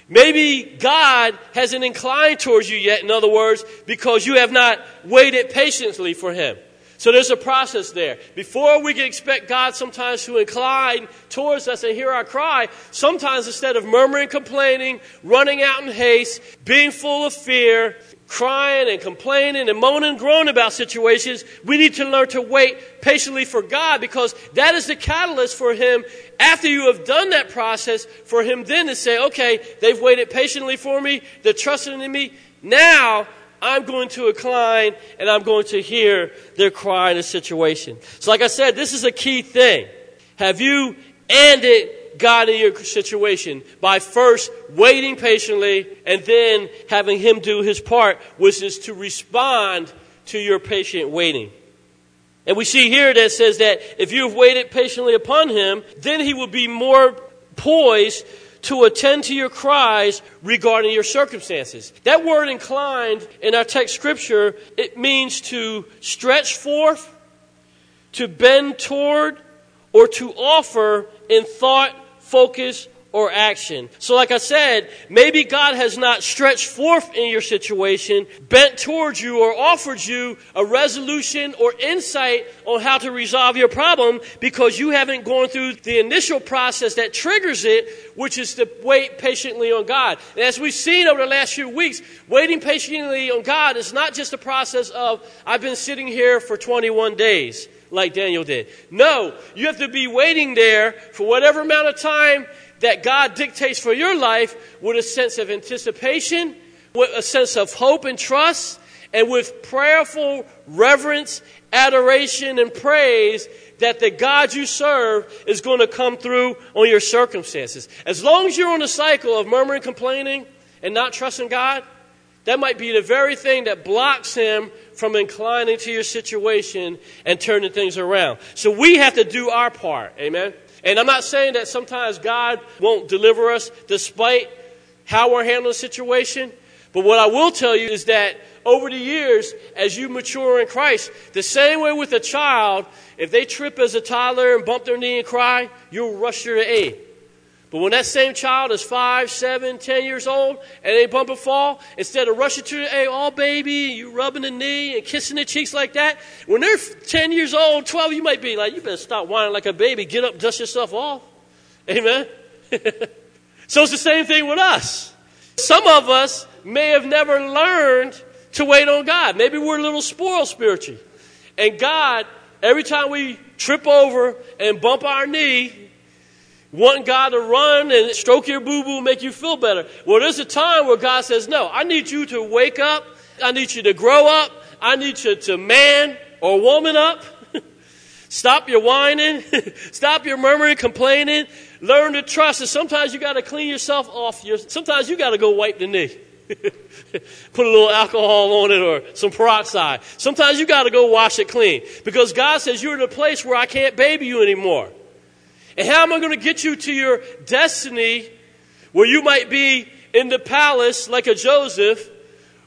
Speaker 1: Maybe God hasn't inclined towards you yet, in other words, because you have not waited patiently for him. So there's a process there. Before we can expect God sometimes to incline towards us and hear our cry, sometimes instead of murmuring, complaining, running out in haste, being full of fear, crying and complaining and moaning and groaning about situations, we need to learn to wait patiently for God because that is the catalyst for Him after you have done that process, for Him then to say, okay, they've waited patiently for me, they're trusting in me. Now I'm going to incline and I'm going to hear their cry in a situation. So, like I said, this is a key thing. Have you ended God in your situation by first waiting patiently and then having Him do His part, which is to respond to your patient waiting. And we see here that says that if you've waited patiently upon Him, then He will be more poised to attend to your cries regarding your circumstances. That word inclined in our text scripture, it means to stretch forth, to bend toward, or to offer in thought, focus, or action. So, like I said, maybe God has not stretched forth in your situation, bent towards you, or offered you a resolution or insight on how to resolve your problem because you haven't gone through the initial process that triggers it, which is to wait patiently on God. And as we've seen over the last few weeks, waiting patiently on God is not just a process of, I've been sitting here for 21 days like Daniel did. No, you have to be waiting there for whatever amount of time that God dictates for your life with a sense of anticipation, with a sense of hope and trust, and with prayerful reverence, adoration, and praise that the God you serve is going to come through on your circumstances. As long as you're on the cycle of murmuring, complaining, and not trusting God, that might be the very thing that blocks Him from inclining to your situation and turning things around. So we have to do our part. Amen. And I'm not saying that sometimes God won't deliver us despite how we're handling the situation. But what I will tell you is that over the years, as you mature in Christ, the same way with a child, if they trip as a toddler and bump their knee and cry, you'll rush to aid. But when that same child is five, seven, ten years old and they bump and fall, instead of rushing to hey, oh baby, you rubbing the knee and kissing the cheeks like that, when they're 10 years old, 12, you might be like, you better stop whining like a baby, get up, dust yourself off. Amen? so it's the same thing with us. Some of us may have never learned to wait on God. Maybe we're a little spoiled spiritually. And God, every time we trip over and bump our knee, wanting God to run and stroke your boo boo, make you feel better. Well, there's a time where God says, No, I need you to wake up. I need you to grow up. I need you to man or woman up. Stop your whining. Stop your murmuring, complaining. Learn to trust. And sometimes you got to clean yourself off. Your, sometimes you got to go wipe the knee. Put a little alcohol on it or some peroxide. Sometimes you got to go wash it clean because God says you're in a place where I can't baby you anymore. And how am I going to get you to your destiny where you might be in the palace like a Joseph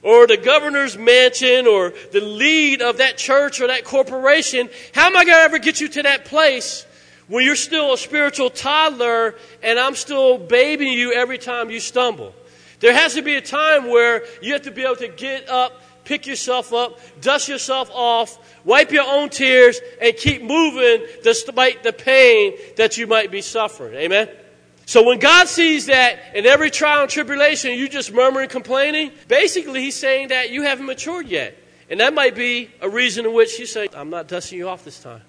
Speaker 1: or the governor's mansion or the lead of that church or that corporation? How am I going to ever get you to that place when you're still a spiritual toddler and I'm still babying you every time you stumble? There has to be a time where you have to be able to get up, pick yourself up, dust yourself off, Wipe your own tears and keep moving despite the pain that you might be suffering. Amen? So when God sees that in every trial and tribulation you just murmuring, complaining, basically He's saying that you haven't matured yet. And that might be a reason in which you say, I'm not dusting you off this time.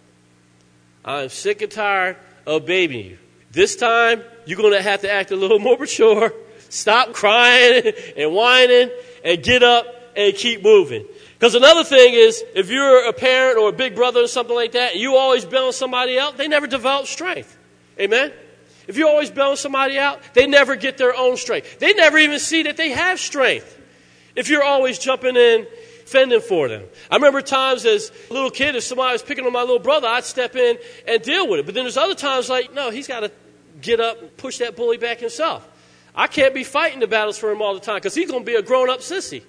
Speaker 1: I'm sick and tired of babying you. This time, you're going to have to act a little more mature. Stop crying and whining and get up and keep moving. Because another thing is, if you're a parent or a big brother or something like that, you always bailing somebody out, they never develop strength. Amen? If you always bailing somebody out, they never get their own strength. They never even see that they have strength. If you're always jumping in, fending for them. I remember times as a little kid, if somebody was picking on my little brother, I'd step in and deal with it. But then there's other times like, no, he's got to get up and push that bully back himself. I can't be fighting the battles for him all the time because he's going to be a grown up sissy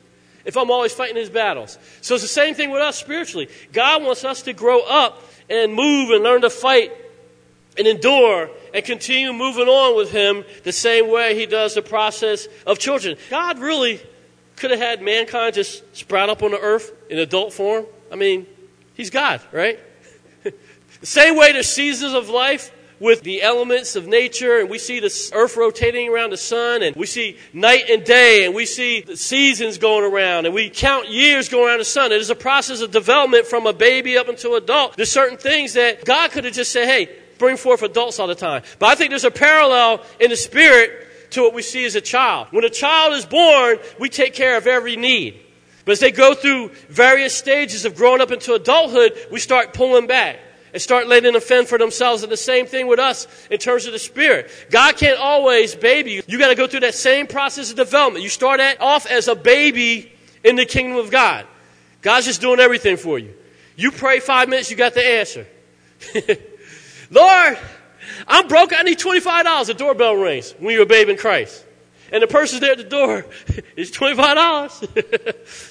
Speaker 1: if I'm always fighting his battles. So it's the same thing with us spiritually. God wants us to grow up and move and learn to fight and endure and continue moving on with him the same way he does the process of children. God really could have had mankind just sprout up on the earth in adult form. I mean, he's God, right? the same way there's seasons of life with the elements of nature and we see the earth rotating around the sun and we see night and day and we see the seasons going around and we count years going around the sun. It is a process of development from a baby up until adult. There's certain things that God could have just said, hey, bring forth adults all the time. But I think there's a parallel in the spirit to what we see as a child. When a child is born, we take care of every need. But as they go through various stages of growing up into adulthood, we start pulling back and start letting them fend for themselves. And the same thing with us in terms of the Spirit. God can't always baby you. You got to go through that same process of development. You start off as a baby in the kingdom of God. God's just doing everything for you. You pray five minutes, you got the answer. Lord, I'm broke. I need $25. The doorbell rings when you're a babe in Christ. And the person's there at the door. it's $25.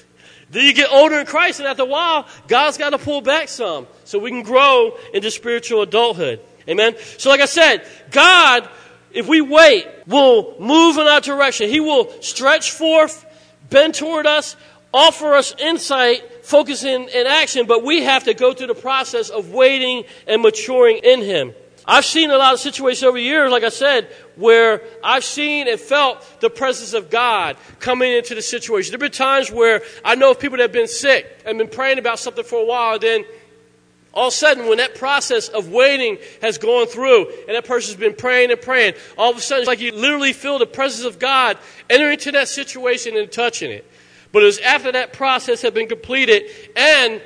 Speaker 1: Then you get older in Christ, and after a while, God's got to pull back some so we can grow into spiritual adulthood. Amen? So, like I said, God if we wait, will move in our direction. He will stretch forth, bend toward us, offer us insight, focus in, in action, but we have to go through the process of waiting and maturing in Him. I've seen a lot of situations over the years, like I said, where I've seen and felt the presence of God coming into the situation. There have been times where I know of people that have been sick and been praying about something for a while, then all of a sudden, when that process of waiting has gone through and that person's been praying and praying, all of a sudden it's like you literally feel the presence of God entering into that situation and touching it. But it was after that process had been completed and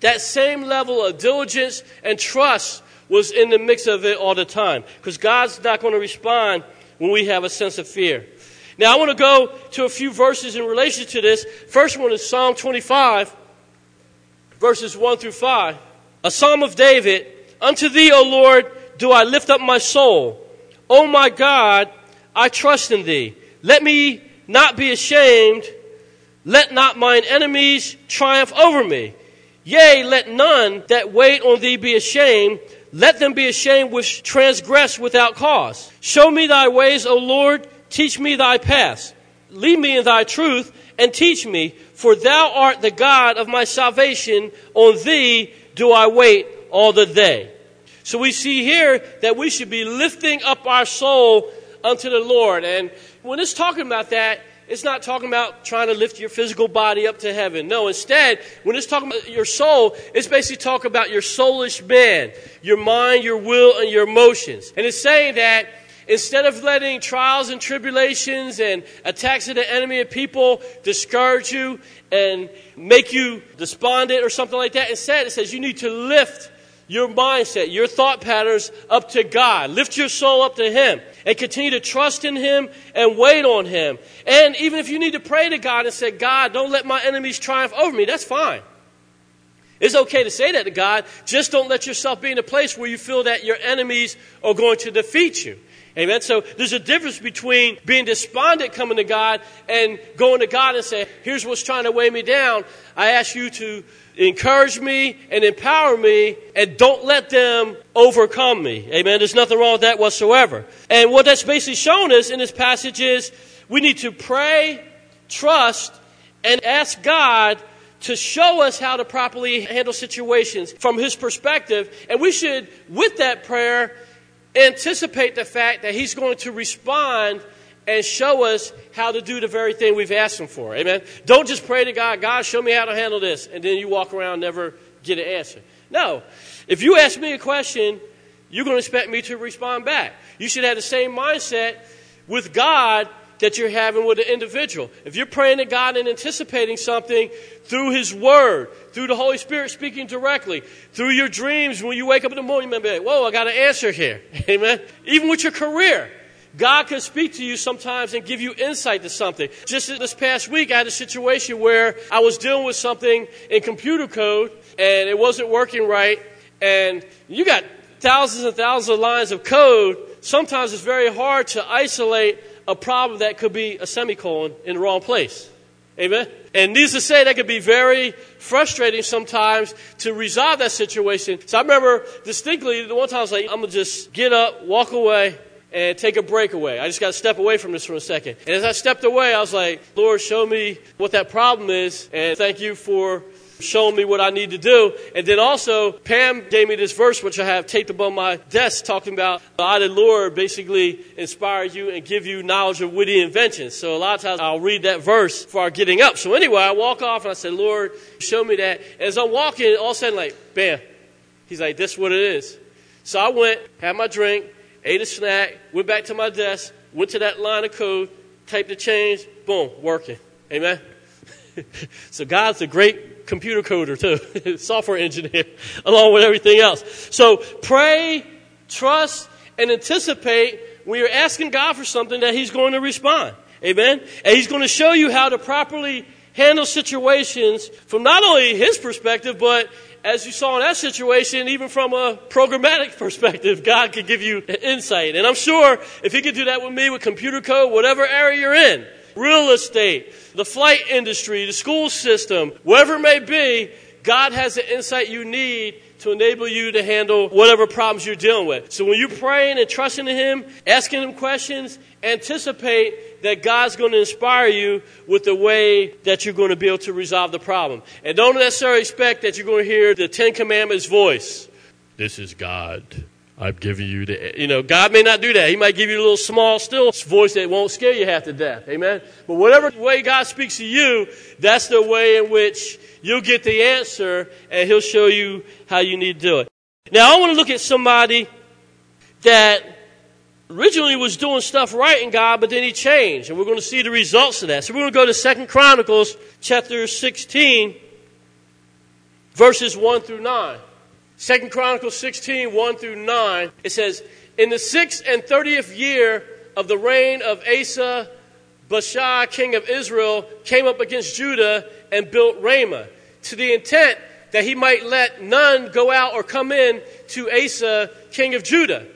Speaker 1: that same level of diligence and trust was in the mix of it all the time. Because God's not going to respond when we have a sense of fear. Now, I want to go to a few verses in relation to this. First one is Psalm 25, verses 1 through 5 a psalm of David Unto thee, O Lord, do I lift up my soul. O my God, I trust in thee. Let me not be ashamed. Let not mine enemies triumph over me. Yea, let none that wait on thee be ashamed. Let them be ashamed which transgress without cause. Show me thy ways, O Lord. Teach me thy paths. Lead me in thy truth and teach me, for thou art the God of my salvation. On thee do I wait all the day. So we see here that we should be lifting up our soul unto the Lord. And when it's talking about that, it's not talking about trying to lift your physical body up to heaven. No, instead, when it's talking about your soul, it's basically talking about your soulish man, your mind, your will, and your emotions. And it's saying that instead of letting trials and tribulations and attacks of the enemy and people discourage you and make you despondent or something like that. Instead, it says you need to lift your mindset, your thought patterns up to God. Lift your soul up to Him and continue to trust in Him and wait on Him. And even if you need to pray to God and say, God, don't let my enemies triumph over me, that's fine. It's okay to say that to God. Just don't let yourself be in a place where you feel that your enemies are going to defeat you. Amen. So there's a difference between being despondent coming to God and going to God and saying, here's what's trying to weigh me down. I ask you to encourage me and empower me and don't let them overcome me. Amen. There's nothing wrong with that whatsoever. And what that's basically shown us in this passage is we need to pray, trust, and ask God to show us how to properly handle situations from His perspective. And we should, with that prayer, anticipate the fact that He's going to respond and show us how to do the very thing we've asked Him for. Amen. Don't just pray to God, God, show me how to handle this, and then you walk around never get an answer. No. If you ask me a question, you're going to expect me to respond back. You should have the same mindset with God that you're having with an individual. If you're praying to God and anticipating something through His Word, through the Holy Spirit speaking directly, through your dreams when you wake up in the morning, you like, whoa, I got an answer here. Amen. Even with your career. God can speak to you sometimes and give you insight to something. Just this past week, I had a situation where I was dealing with something in computer code and it wasn't working right. And you got thousands and thousands of lines of code. Sometimes it's very hard to isolate a problem that could be a semicolon in the wrong place. Amen? And needless to say, that could be very frustrating sometimes to resolve that situation. So I remember distinctly the one time I was like, I'm going to just get up, walk away, and take a break away. I just got to step away from this for a second. And as I stepped away, I was like, Lord, show me what that problem is, and thank you for showing me what I need to do. And then also, Pam gave me this verse, which I have taped above my desk, talking about I, the Lord, basically inspire you and give you knowledge of witty inventions. So a lot of times I'll read that verse before getting up. So anyway, I walk off and I said, Lord, show me that. And as I'm walking, all of a sudden, like, bam. He's like, this is what it is. So I went, had my drink, ate a snack, went back to my desk, went to that line of code, typed the change, boom, working. Amen. so God's a great computer coder too, software engineer, along with everything else. So pray, trust, and anticipate when you're asking God for something that He's going to respond. Amen? And He's going to show you how to properly handle situations from not only His perspective, but as you saw in that situation, even from a programmatic perspective, God could give you insight. And I'm sure if He could do that with me with computer code, whatever area you're in, real estate, the flight industry, the school system, whatever it may be, God has the insight you need to enable you to handle whatever problems you're dealing with. So when you're praying and trusting in Him, asking Him questions, anticipate that God's going to inspire you with the way that you're going to be able to resolve the problem. And don't necessarily expect that you're going to hear the Ten Commandments voice. This is God. I've given you the, you know, God may not do that. He might give you a little small, still voice that won't scare you half to death. Amen. But whatever way God speaks to you, that's the way in which you'll get the answer and He'll show you how you need to do it. Now, I want to look at somebody that originally was doing stuff right in God, but then he changed. And we're going to see the results of that. So we're going to go to Second Chronicles chapter 16, verses 1 through 9. Second Chronicles 16, 1 through 9, it says, In the sixth and thirtieth year of the reign of Asa, Baasha, king of Israel, came up against Judah and built Ramah, to the intent that he might let none go out or come in to Asa, king of Judah.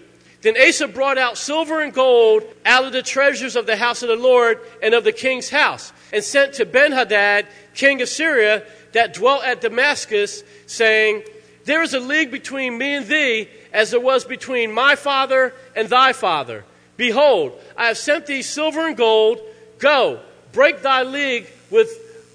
Speaker 1: Then Asa brought out silver and gold out of the treasures of the house of the Lord and of the king's house, and sent to Benhadad, king of Syria, that dwelt at Damascus, saying, there is a league between me and thee, as there was between my father and thy father. Behold, I have sent thee silver and gold. Go, break thy league with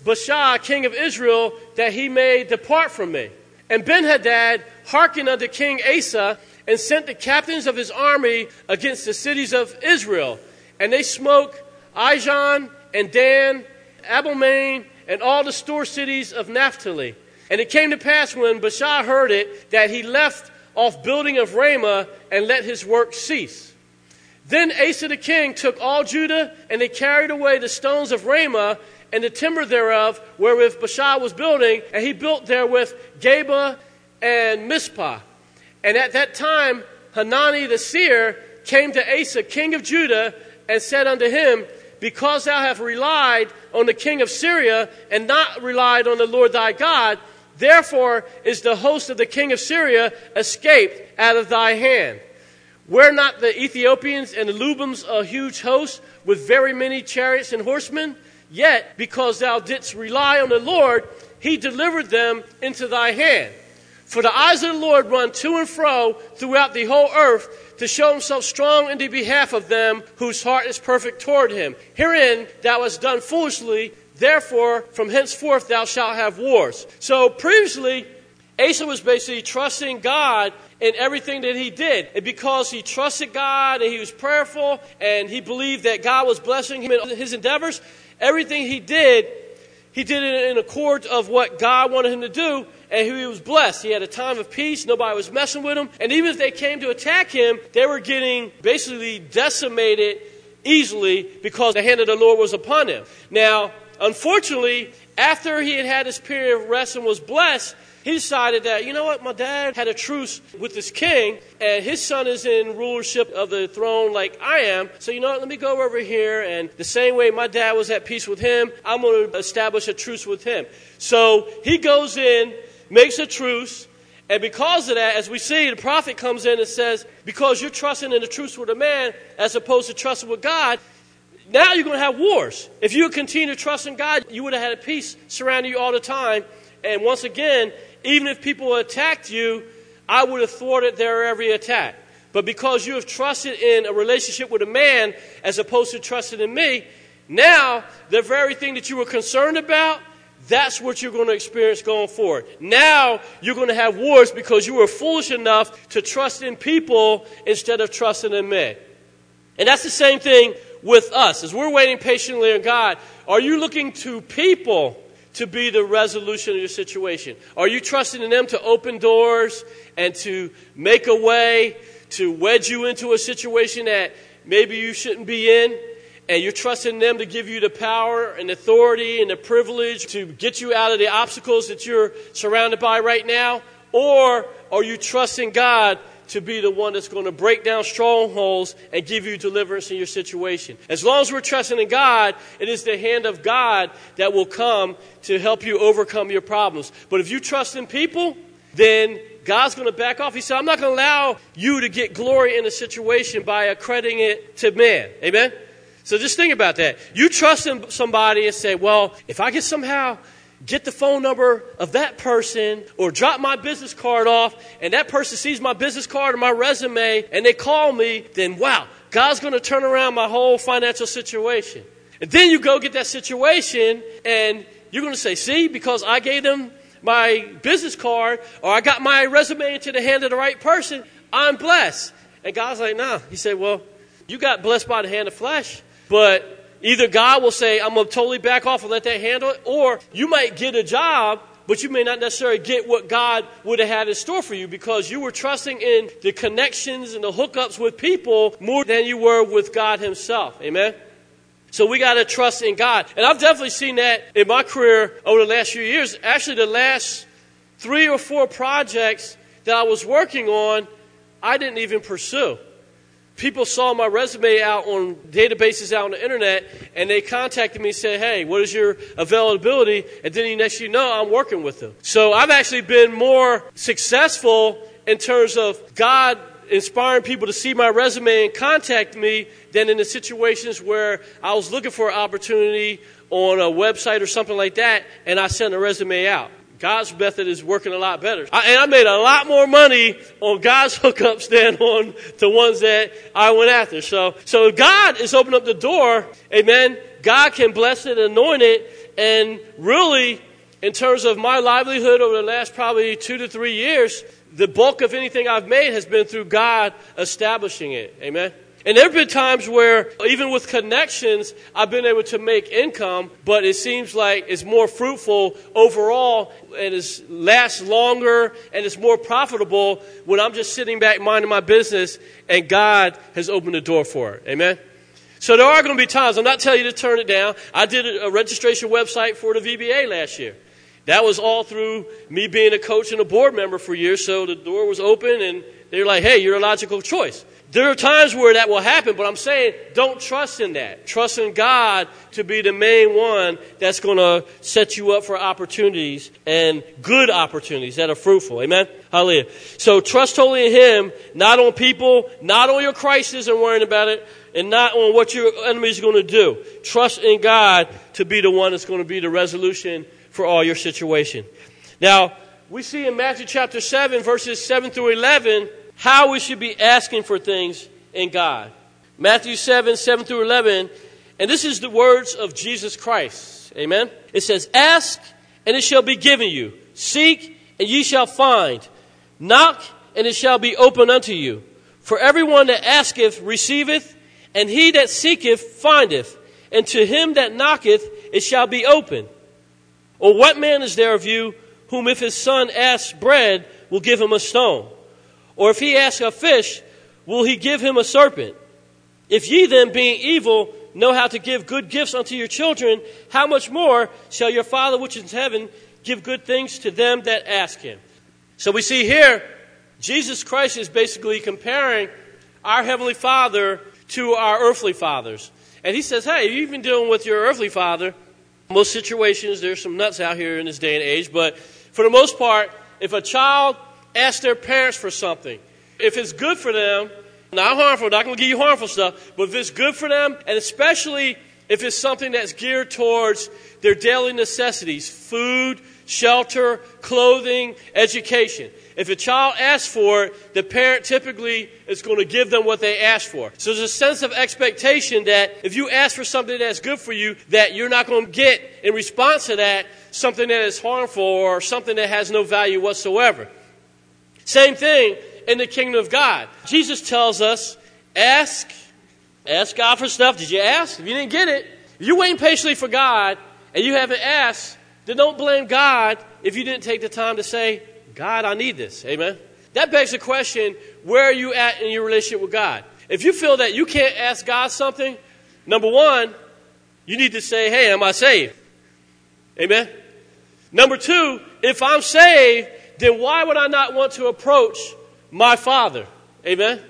Speaker 1: Baasha, king of Israel, that he may depart from me. And Benhadad hearkened unto King Asa, and sent the captains of his army against the cities of Israel. And they smote Ijon and Dan, Abelmaim, and all the store cities of Naphtali. And it came to pass when Baasha heard it that he left off building of Ramah and let his work cease. Then Asa the king took all Judah, and they carried away the stones of Ramah and the timber thereof, wherewith Baasha was building, and he built therewith Geba and Mizpah. And at that time, Hanani the seer came to Asa, king of Judah, and said unto him, Because thou hast relied on the king of Syria, and not relied on the Lord thy God, Therefore is the host of the king of Syria escaped out of thy hand. Were not the Ethiopians and the Lubims a huge host with very many chariots and horsemen? Yet, because thou didst rely on the Lord, he delivered them into thy hand. For the eyes of the Lord run to and fro throughout the whole earth to show himself strong in the behalf of them whose heart is perfect toward him. Herein thou hast done foolishly, Therefore, from henceforth thou shalt have wars. So previously, Asa was basically trusting God in everything that he did. And because he trusted God and he was prayerful and he believed that God was blessing him in his endeavors, everything he did, he did it in accord of what God wanted him to do, and he was blessed. He had a time of peace, nobody was messing with him, and even if they came to attack him, they were getting basically decimated easily because the hand of the Lord was upon him. Now, Unfortunately, after he had had his period of rest and was blessed, he decided that, you know what, my dad had a truce with this king, and his son is in rulership of the throne like I am. So, you know what, let me go over here, and the same way my dad was at peace with him, I'm going to establish a truce with him. So, he goes in, makes a truce, and because of that, as we see, the prophet comes in and says, because you're trusting in the truce with a man as opposed to trusting with God, now you're going to have wars. If you continue to trust in God, you would have had a peace surrounding you all the time. And once again, even if people attacked you, I would have thwarted their every attack. But because you have trusted in a relationship with a man as opposed to trusting in me, now the very thing that you were concerned about, that's what you're going to experience going forward. Now you're going to have wars because you were foolish enough to trust in people instead of trusting in me. And that's the same thing with us. As we're waiting patiently on God, are you looking to people to be the resolution of your situation? Are you trusting in them to open doors and to make a way to wedge you into a situation that maybe you shouldn't be in? And you're trusting them to give you the power and authority and the privilege to get you out of the obstacles that you're surrounded by right now? Or are you trusting God to be the one that's going to break down strongholds and give you deliverance in your situation. As long as we're trusting in God, it is the hand of God that will come to help you overcome your problems. But if you trust in people, then God's going to back off. He said, I'm not going to allow you to get glory in a situation by accrediting it to man. Amen? So just think about that. You trust in somebody and say, well, if I can somehow get the phone number of that person or drop my business card off and that person sees my business card or my resume and they call me, then wow, God's going to turn around my whole financial situation. And then you go get that situation and you're going to say, see, because I gave them my business card or I got my resume into the hand of the right person, I'm blessed. And God's like, nah. He said, well, you got blessed by the hand of flesh, but either God will say, I'm going to totally back off and let that handle it, or you might get a job, but you may not necessarily get what God would have had in store for you because you were trusting in the connections and the hookups with people more than you were with God Himself. Amen? So we got to trust in God. And I've definitely seen that in my career over the last few years. Actually, the last three or four projects that I was working on, I didn't even pursue. People saw my resume out on databases out on the internet, and they contacted me and said, Hey, what is your availability? And then next you know, I'm working with them. So I've actually been more successful in terms of God inspiring people to see my resume and contact me than in the situations where I was looking for an opportunity on a website or something like that, and I sent a resume out. God's method is working a lot better. I, and I made a lot more money on God's hookups than on the ones that I went after. So, so God is opening up the door, amen, God can bless it, anoint it, and really, in terms of my livelihood over the last probably two to three years, the bulk of anything I've made has been through God establishing it. Amen. And there have been times where, even with connections, I've been able to make income, but it seems like it's more fruitful overall and it lasts longer and it's more profitable when I'm just sitting back minding my business and God has opened the door for it. Amen? So there are going to be times, I'm not telling you to turn it down. I did a registration website for the VBA last year. That was all through me being a coach and a board member for years, so the door was open and they were like, hey, you're a logical choice. There are times where that will happen, but I'm saying don't trust in that. Trust in God to be the main one that's going to set you up for opportunities and good opportunities that are fruitful. Amen? Hallelujah. So trust totally in Him, not on people, not on your crisis and worrying about it, and not on what your enemy is going to do. Trust in God to be the one that's going to be the resolution for all your situation. Now, we see in Matthew chapter 7, verses 7 through 11, how we should be asking for things in God. Matthew 7, 7 through 11. And this is the words of Jesus Christ. Amen. It says, Ask, and it shall be given you. Seek, and ye shall find. Knock, and it shall be opened unto you. For everyone that asketh receiveth, and he that seeketh findeth. And to him that knocketh it shall be opened. Or what man is there of you whom if his son asks bread will give him a stone? Or if he ask a fish, will he give him a serpent? If ye then, being evil, know how to give good gifts unto your children, how much more shall your Father which is in heaven give good things to them that ask him? So we see here, Jesus Christ is basically comparing our Heavenly Father to our earthly fathers. And he says, hey, you've been dealing with your earthly father. Most situations, there's some nuts out here in this day and age, but for the most part, if a child ask their parents for something. If it's good for them, not harmful, not going to give you harmful stuff, but if it's good for them, and especially if it's something that's geared towards their daily necessities food, shelter, clothing, education. If a child asks for it, the parent typically is going to give them what they ask for. So there's a sense of expectation that if you ask for something that's good for you, that you're not going to get in response to that something that is harmful or something that has no value whatsoever. Same thing in the kingdom of God. Jesus tells us, ask, ask God for stuff. Did you ask? If you didn't get it, if you're waiting patiently for God and you haven't asked, then don't blame God if you didn't take the time to say, God, I need this. Amen. That begs the question, where are you at in your relationship with God? If you feel that you can't ask God something, number one, you need to say, hey, am I saved? Amen. Number two, if I'm saved, then why would I not want to approach my Father? Amen?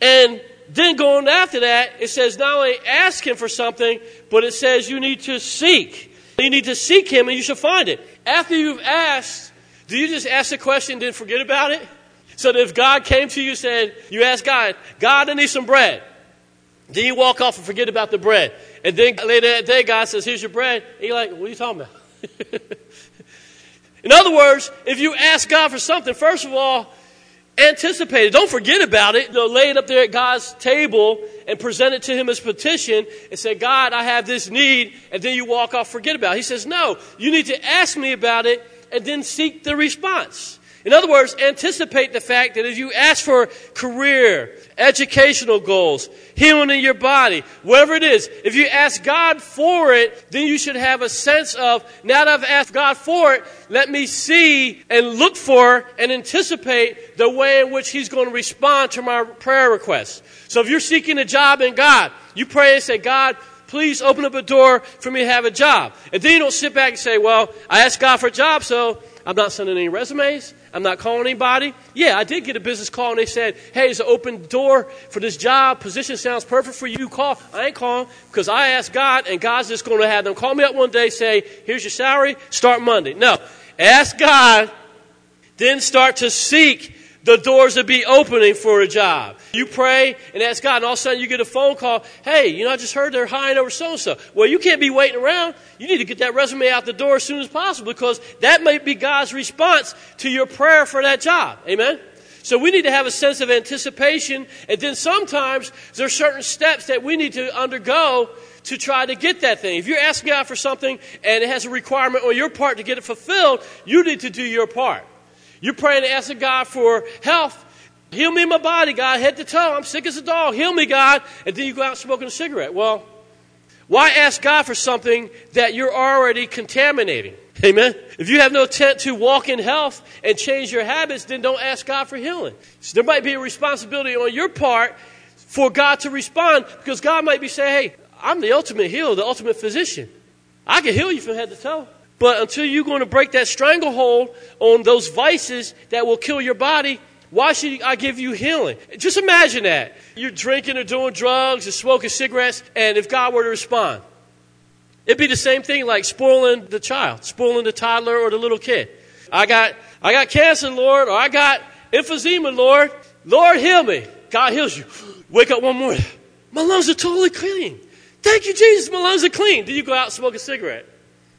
Speaker 1: And then going after that, it says not only ask Him for something, but it says you need to seek. You need to seek Him and you shall find it. After you've asked, do you just ask the question and then forget about it? So that if God came to you and said, you ask God, God, I need some bread. Then you walk off and forget about the bread. And then later that day, God says, here's your bread. And you're like, what are you talking about? In other words, if you ask God for something, first of all, anticipate it. Don't forget about it. You know, lay it up there at God's table and present it to Him as petition and say, God, I have this need, and then you walk off, forget about it. He says, No, you need to ask me about it and then seek the response. In other words, anticipate the fact that if you ask for career, educational goals, healing in your body, whatever it is, if you ask God for it, then you should have a sense of, now that I've asked God for it, let me see and look for and anticipate the way in which He's going to respond to my prayer request. So if you're seeking a job in God, you pray and say, God, please open up a door for me to have a job. And then you don't sit back and say, well, I asked God for a job, so I'm not sending any resumes. I'm not calling anybody. Yeah, I did get a business call and they said, hey, there's an open door for this job. Position sounds perfect for you. Call. I ain't calling because I asked God and God's just going to have them call me up one day, say, here's your salary, start Monday. No. Ask God, then start to seek the doors to be opening for a job. You pray and ask God, and all of a sudden you get a phone call. Hey, you know, I just heard they're hiring over so and so. Well, you can't be waiting around. You need to get that resume out the door as soon as possible because that may be God's response to your prayer for that job. Amen? So we need to have a sense of anticipation, and then sometimes there are certain steps that we need to undergo to try to get that thing. If you're asking God for something and it has a requirement on your part to get it fulfilled, you need to do your part. You're praying asking God for health. Heal me in my body, God, head to toe. I'm sick as a dog. Heal me, God. And then you go out smoking a cigarette. Well, why ask God for something that you're already contaminating? Amen. If you have no intent to walk in health and change your habits, then don't ask God for healing. So there might be a responsibility on your part for God to respond because God might be saying, hey, I'm the ultimate healer, the ultimate physician. I can heal you from head to toe. But until you're going to break that stranglehold on those vices that will kill your body, why should I give you healing? Just imagine that. You're drinking or doing drugs or smoking cigarettes, and if God were to respond, it'd be the same thing like spoiling the child, spoiling the toddler or the little kid. I got, I got cancer, Lord, or I got emphysema, Lord. Lord, heal me. God heals you. Wake up one morning. My lungs are totally clean. Thank you, Jesus. My lungs are clean. Then you go out and smoke a cigarette.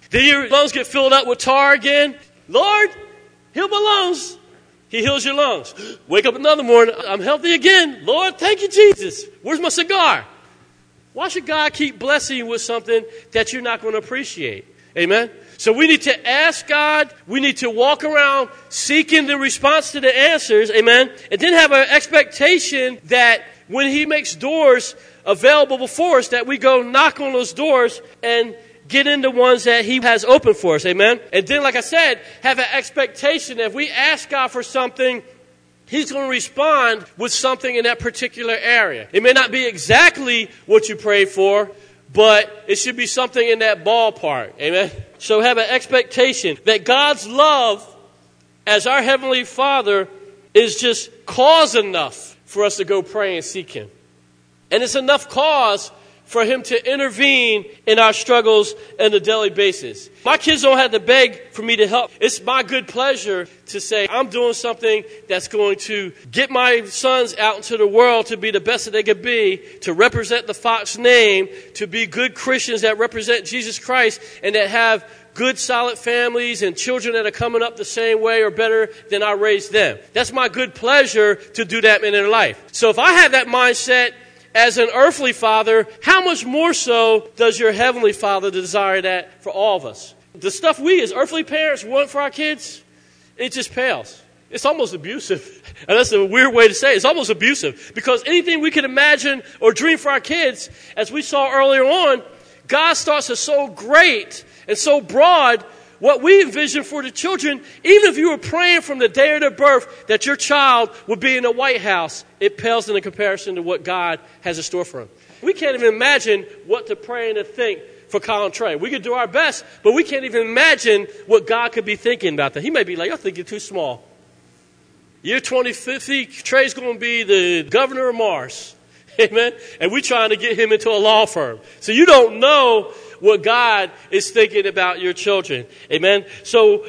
Speaker 1: Then your lungs get filled up with tar again. Lord, heal my lungs. He heals your lungs. Wake up another morning. I'm healthy again. Lord, thank you, Jesus. Where's my cigar? Why should God keep blessing you with something that you're not going to appreciate? Amen? So we need to ask God. We need to walk around seeking the response to the answers. Amen? And then have an expectation that when He makes doors available before us, that we go knock on those doors and get into ones that He has open for us. Amen? And then, like I said, have an expectation that if we ask God for something, He's going to respond with something in that particular area. It may not be exactly what you prayed for, but it should be something in that ballpark. Amen? So have an expectation that God's love as our Heavenly Father is just cause enough for us to go pray and seek Him. And it's enough cause for him to intervene in our struggles on a daily basis. My kids don't have to beg for me to help. It's my good pleasure to say, I'm doing something that's going to get my sons out into the world to be the best that they could be, to represent the Fox name, to be good Christians that represent Jesus Christ, and that have good, solid families and children that are coming up the same way or better than I raised them. That's my good pleasure to do that in their life. So if I have that mindset, as an earthly father, how much more so does your heavenly father desire that for all of us? The stuff we as earthly parents want for our kids, it just pales. It's almost abusive. And that's a weird way to say it. It's almost abusive because anything we can imagine or dream for our kids, as we saw earlier on, God starts to so great and so broad what we envision for the children, even if you were praying from the day of their birth that your child would be in the White House, it pales in comparison to what God has in store for them. We can't even imagine what to pray and to think for Colin Trey. We could do our best, but we can't even imagine what God could be thinking about that. He may be like, I think you're too small. Year 2050, Trey's going to be the governor of Mars. Amen. And we're trying to get him into a law firm. So you don't know what God is thinking about your children. Amen. So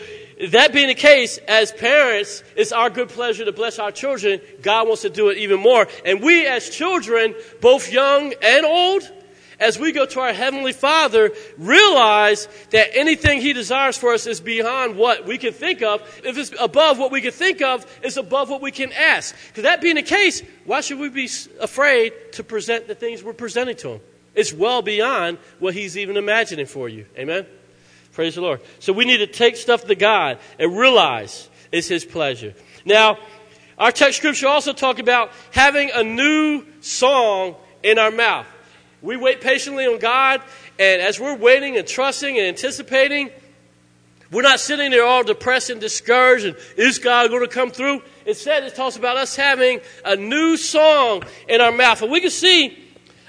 Speaker 1: that being the case, as parents, it's our good pleasure to bless our children. God wants to do it even more. And we as children, both young and old, as we go to our Heavenly Father, realize that anything He desires for us is beyond what we can think of. If it's above what we can think of, it's above what we can ask. Because that being the case, why should we be afraid to present the things we're presenting to Him? It's well beyond what He's even imagining for you. Amen? Praise the Lord. So we need to take stuff to God and realize it's His pleasure. Now, our text scripture also talk about having a new song in our mouth. We wait patiently on God, and as we're waiting and trusting and anticipating, we're not sitting there all depressed and discouraged and is God going to come through? Instead, it talks about us having a new song in our mouth. And we can see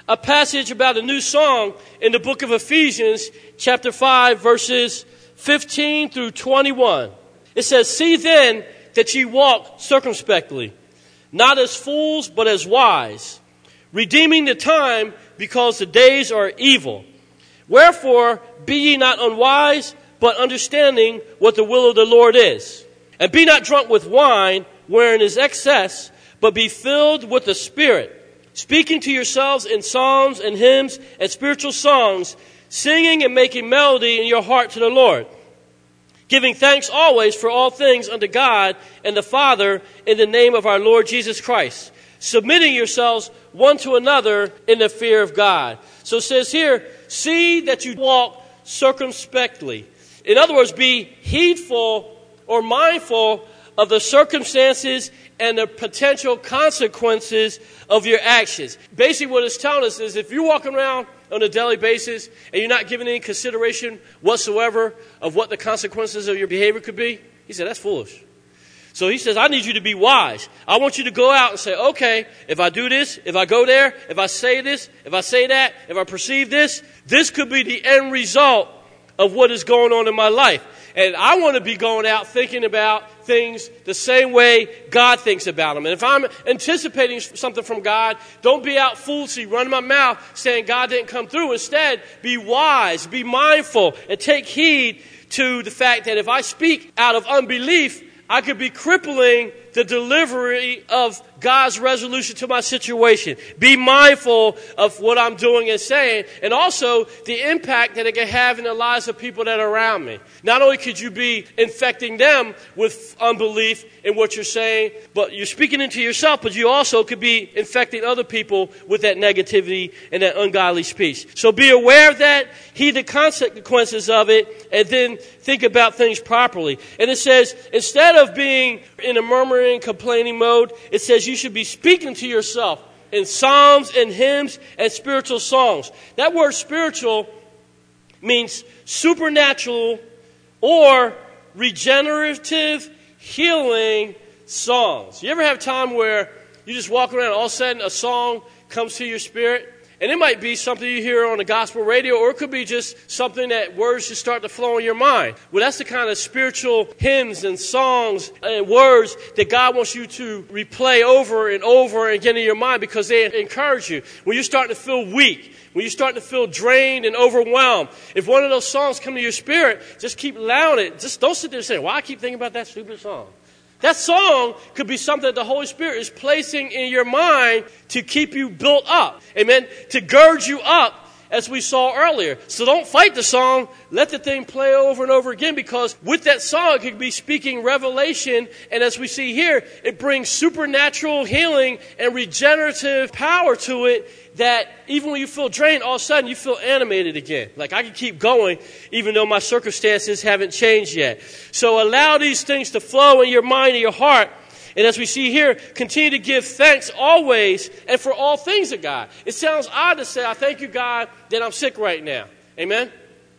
Speaker 1: a passage about a new song in the book of Ephesians, chapter 5, verses 15 through 21. It says, See then that ye walk circumspectly, not as fools, but as wise, redeeming the time because the days are evil. Wherefore, be ye not unwise, but understanding what the will of the Lord is. And be not drunk with wine, wherein is excess, but be filled with the Spirit, speaking to yourselves in psalms and hymns and spiritual songs, singing and making melody in your heart to the Lord giving thanks always for all things unto God and the Father in the name of our Lord Jesus Christ, submitting yourselves one to another in the fear of God. So it says here, see that you walk circumspectly. In other words, be heedful or mindful of the circumstances and the potential consequences of your actions. Basically, what it's telling us is if you're walking around on a daily basis and you're not giving any consideration whatsoever of what the consequences of your behavior could be, he said, that's foolish. So he says, I need you to be wise. I want you to go out and say, okay, if I do this, if I go there, if I say this, if I say that, if I perceive this, this could be the end result of what is going on in my life. And I want to be going out thinking about things the same way God thinks about them. And if I'm anticipating something from God, don't be out foolishly running my mouth saying God didn't come through. Instead, be wise, be mindful, and take heed to the fact that if I speak out of unbelief, I could be crippling the delivery of God's resolution to my situation. Be mindful of what I'm doing and saying, and also the impact that it can have in the lives of people that are around me. Not only could you be infecting them with unbelief in what you're saying, but you're speaking into yourself, but you also could be infecting other people with that negativity and that ungodly speech. So be aware of that, heed the consequences of it, and then think about things properly. And it says, instead of being in a murmuring, complaining mode, it says you should be speaking to yourself in psalms and hymns and spiritual songs. That word spiritual means supernatural or regenerative healing songs. You ever have time where you just walk around all of a sudden a song comes to your spirit? And it might be something you hear on the gospel radio, or it could be just something that words just start to flow in your mind. Well, that's the kind of spiritual hymns and songs and words that God wants you to replay over and over again in your mind because they encourage you. When you're starting to feel weak, when you're starting to feel drained and overwhelmed, if one of those songs come to your spirit, just keep allowing it. Just don't sit there and say, "Why well, I keep thinking about that stupid song?" That song could be something that the Holy Spirit is placing in your mind to keep you built up. Amen. To gird you up as we saw earlier. So don't fight the song. Let the thing play over and over again because with that song, it could be speaking revelation. And as we see here, it brings supernatural healing and regenerative power to it that even when you feel drained, all of a sudden you feel animated again. Like I can keep going even though my circumstances haven't changed yet. So allow these things to flow in your mind and your heart. And as we see here, continue to give thanks always and for all things to God. It sounds odd to say, I thank you, God, that I'm sick right now. Amen?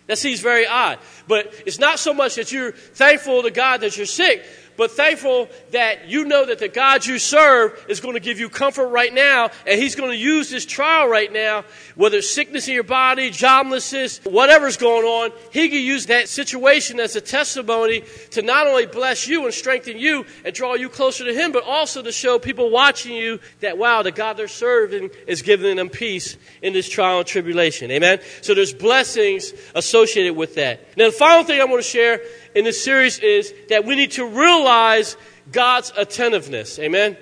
Speaker 1: That seems very odd. But it's not so much that you're thankful to God that you're sick, but thankful that you know that the God you serve is going to give you comfort right now, and He's going to use this trial right now, whether it's sickness in your body, joblessness, whatever's going on, He can use that situation as a testimony to not only bless you and strengthen you and draw you closer to Him, but also to show people watching you that, wow, the God they're serving is giving them peace in this trial and tribulation. Amen? So there's blessings associated with that. Now, the final thing I want to share in this series is that we need to realize God's attentiveness. Amen?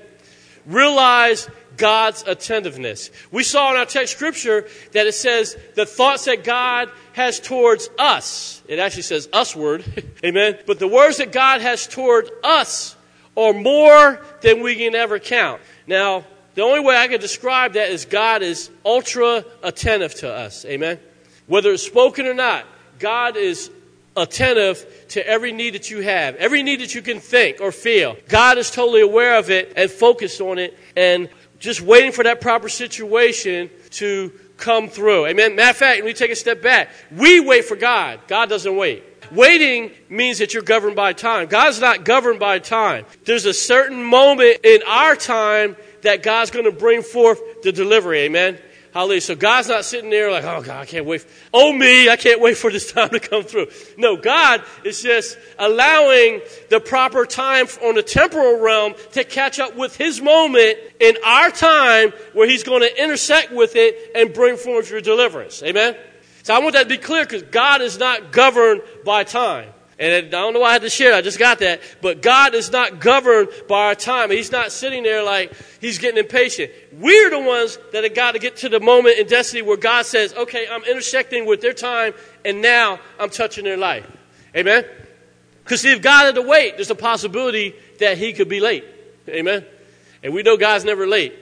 Speaker 1: Realize God's attentiveness. We saw in our text scripture that it says the thoughts that God has towards us. It actually says usward. Amen. But the words that God has toward us are more than we can ever count. Now, the only way I can describe that is God is ultra attentive to us. Amen. Whether it's spoken or not, God is attentive to every need that you have, every need that you can think or feel. God is totally aware of it and focused on it and just waiting for that proper situation to come through. Amen. Matter of fact, let me take a step back. We wait for God. God doesn't wait. Waiting means that you're governed by time. God's not governed by time. There's a certain moment in our time that God's going to bring forth the delivery. Amen. Hallelujah. So God's not sitting there like, oh God, I can't wait. Oh me, I can't wait for this time to come through. No, God is just allowing the proper time on the temporal realm to catch up with His moment in our time where He's going to intersect with it and bring forth your deliverance. Amen? So I want that to be clear because God is not governed by time. And I don't know why I had to share. I just got that. But God is not governed by our time. He's not sitting there like he's getting impatient. We're the ones that have got to get to the moment in destiny where God says, okay, I'm intersecting with their time, and now I'm touching their life. Amen? Because if God had to wait, there's a possibility that he could be late. Amen? And we know God's never late.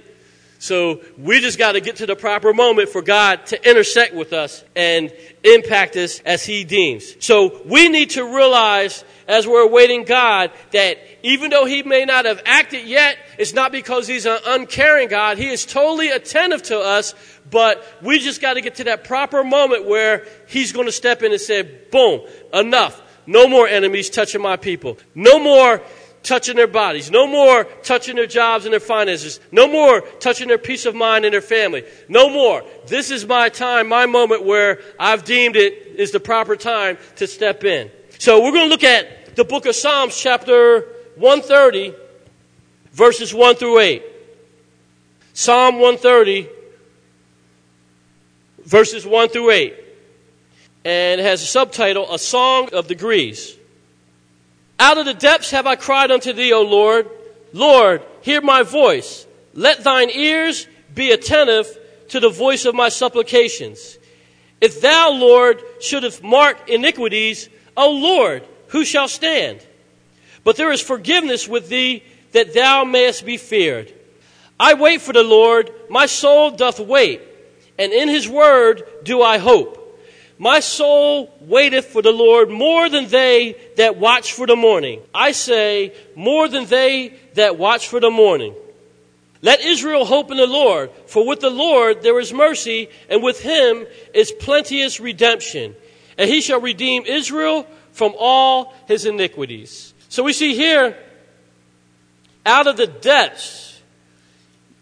Speaker 1: So we just got to get to the proper moment for God to intersect with us and impact us as He deems. So we need to realize as we're awaiting God that even though He may not have acted yet, it's not because He's an uncaring God. He is totally attentive to us, but we just got to get to that proper moment where He's going to step in and say, boom, enough. No more enemies touching my people. No more touching their bodies. No more touching their jobs and their finances. No more touching their peace of mind and their family. No more. This is my time, my moment where I've deemed it is the proper time to step in. So we're going to look at the book of Psalms, chapter 130, verses 1 through 8. Psalm 130, verses 1 through 8. And it has a subtitle, A Song of Degrees. Out of the depths have I cried unto thee, O Lord. Lord, hear my voice. Let thine ears be attentive to the voice of my supplications. If thou, Lord, shouldst mark iniquities, O Lord, who shall stand? But there is forgiveness with thee that thou mayest be feared. I wait for the Lord, my soul doth wait, and in his word do I hope. My soul waiteth for the Lord more than they that watch for the morning. I say, more than they that watch for the morning. Let Israel hope in the Lord, for with the Lord there is mercy, and with him is plenteous redemption. And he shall redeem Israel from all his iniquities. So we see here, out of the depths,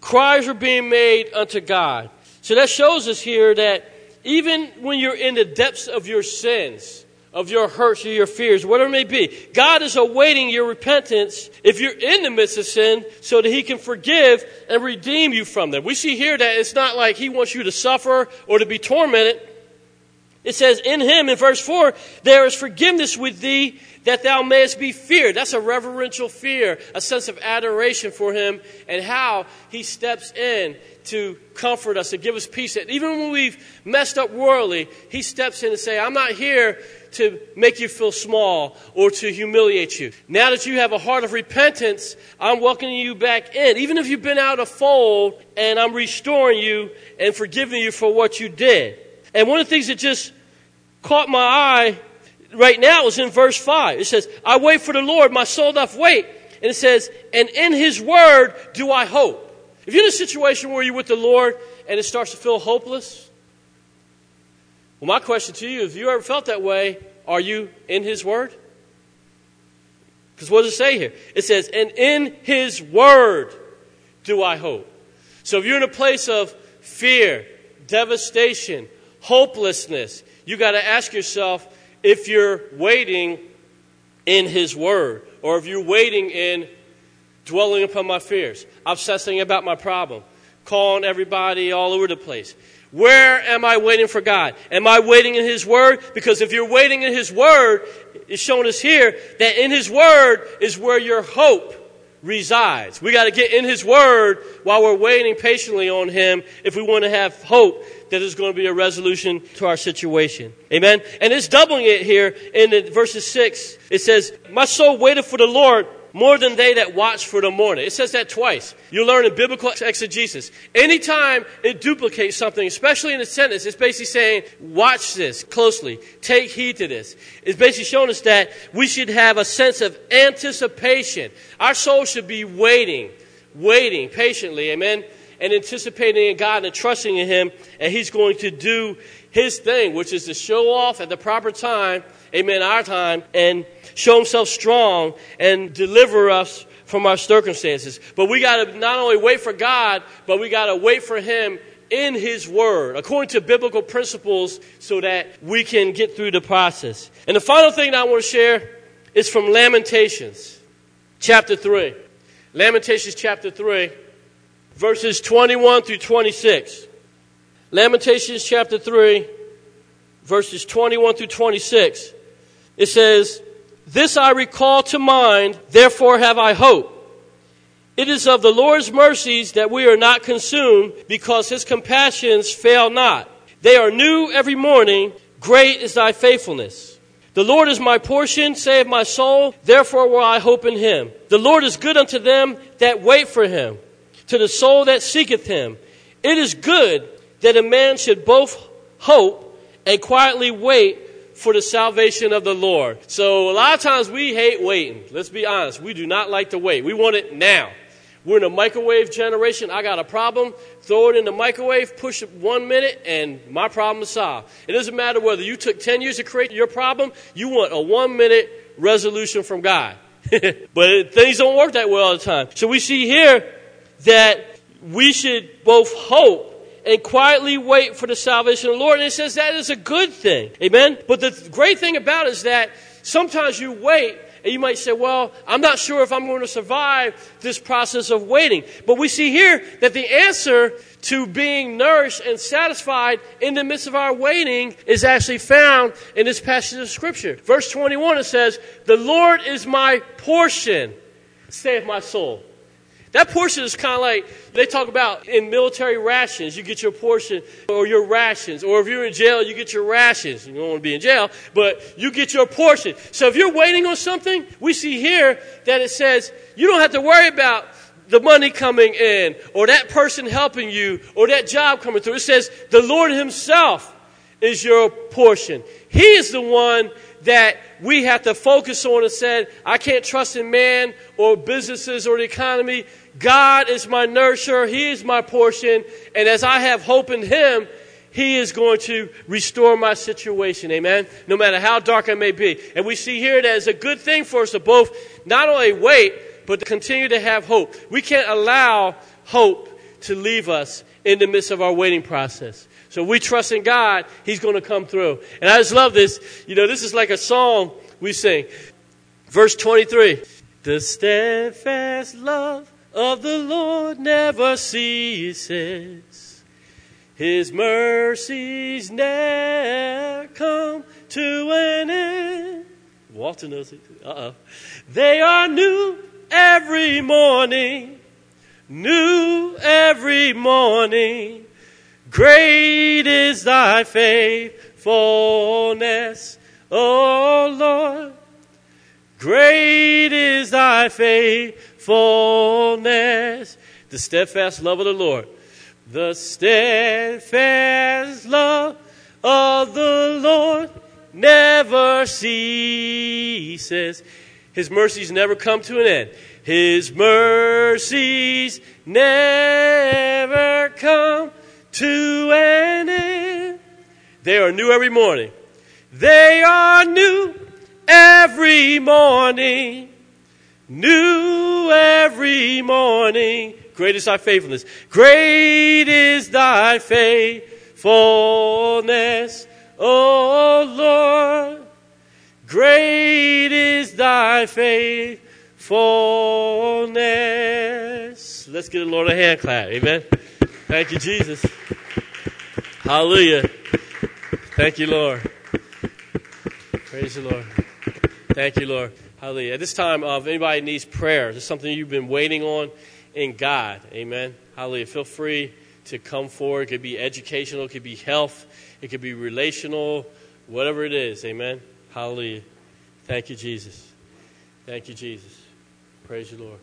Speaker 1: cries are being made unto God. So that shows us here that even when you're in the depths of your sins, of your hurts or your fears, whatever it may be, God is awaiting your repentance if you're in the midst of sin so that He can forgive and redeem you from them. We see here that it's not like He wants you to suffer or to be tormented. It says, In Him, in verse 4, there is forgiveness with thee that thou mayest be feared. That's a reverential fear, a sense of adoration for him and how he steps in to comfort us, to give us peace. Even when we've messed up worldly, he steps in and say, I'm not here to make you feel small or to humiliate you. Now that you have a heart of repentance, I'm welcoming you back in. Even if you've been out of fold and I'm restoring you and forgiving you for what you did. And one of the things that just caught my eye right now is in verse 5. It says, I wait for the Lord, my soul doth wait. And it says, and in his word do I hope. If you're in a situation where you're with the Lord and it starts to feel hopeless, well, my question to you, if you ever felt that way, are you in his word? Because what does it say here? It says, and in his word do I hope. So if you're in a place of fear, devastation, hopelessness, you got to ask yourself, if you're waiting in His Word, or if you're waiting in dwelling upon my fears, obsessing about my problem, calling everybody all over the place. Where am I waiting for God? Am I waiting in His Word? Because if you're waiting in His Word, it's shown us here that in His Word is where your hope resides. We got to get in His Word while we're waiting patiently on Him if we want to have hope that there's going to be a resolution to our situation. Amen? And it's doubling it here in verses 6. It says, My soul waited for the Lord more than they that watch for the morning. It says that twice. You learn in biblical exegesis. Anytime it duplicates something, especially in a sentence, it's basically saying, watch this closely. Take heed to this. It's basically showing us that we should have a sense of anticipation. Our soul should be waiting, waiting patiently, amen, and anticipating in God and trusting in Him, and He's going to do His thing, which is to show off at the proper time, amen, our time, and show himself strong and deliver us from our circumstances. But we got to not only wait for God, but we got to wait for him in his word, according to biblical principles, so that we can get through the process. And the final thing that I want to share is from Lamentations, chapter 3. Lamentations, chapter 3, verses 21 through 26. Lamentations, chapter 3, verses 21 through 26. It says, this I recall to mind, therefore have I hope. It is of the Lord's mercies that we are not consumed, because his compassions fail not. They are new every morning. Great is thy faithfulness. The Lord is my portion, save my soul, therefore will I hope in him. The Lord is good unto them that wait for him, to the soul that seeketh him. It is good that a man should both hope and quietly wait for the salvation of the Lord. So a lot of times we hate waiting. Let's be honest. We do not like to wait. We want it now. We're in a microwave generation. I got a problem. Throw it in the microwave, push it one minute, and my problem is solved. It doesn't matter whether you took 10 years to create your problem, you want a one minute resolution from God. but things don't work that way all the time. So we see here that we should both hope and quietly wait for the salvation of the Lord. And it says that is a good thing. Amen? But the great thing about it is that sometimes you wait and you might say, well, I'm not sure if I'm going to survive this process of waiting. But we see here that the answer to being nourished and satisfied in the midst of our waiting is actually found in this passage of Scripture. Verse 21, it says, The Lord is my portion, saith my soul. That portion is kind of like they talk about in military rations. You get your portion or your rations. Or if you're in jail, you get your rations. You don't want to be in jail, but you get your portion. So if you're waiting on something, we see here that it says you don't have to worry about the money coming in or that person helping you or that job coming through. It says the Lord Himself is your portion. He is the one that we have to focus on and said, I can't trust in man or businesses or the economy. God is my nurturer. He is my portion. And as I have hope in Him, He is going to restore my situation. Amen. No matter how dark it may be. And we see here that it's a good thing for us to both not only wait, but to continue to have hope. We can't allow hope to leave us in the midst of our waiting process. So we trust in God, He's going to come through. And I just love this. You know, this is like a song we sing. Verse 23 The steadfast love of the Lord never ceases. His mercies never come to an end. Walter knows it. Uh oh. They are new every morning. New every morning. Great is thy faithfulness, O Lord. Great is thy faithfulness. The steadfast love of the Lord. The steadfast love of the Lord never ceases. His mercies never come to an end. His mercies never come to an end. They are new every morning. They are new every morning. New every morning. Great is thy faithfulness. Great is thy faithfulness, O Lord. Great is thy faithfulness. Let's give the Lord a hand clap. Amen. Thank you, Jesus. Hallelujah. Thank you, Lord. Praise the Lord. Thank you, Lord. Hallelujah. At this time, uh, if anybody needs prayer, is something you've been waiting on in God, amen. Hallelujah. Feel free to come forward. It could be educational, it could be health, it could be relational, whatever it is, amen. Hallelujah. Thank you, Jesus. Thank you, Jesus. Praise you, Lord.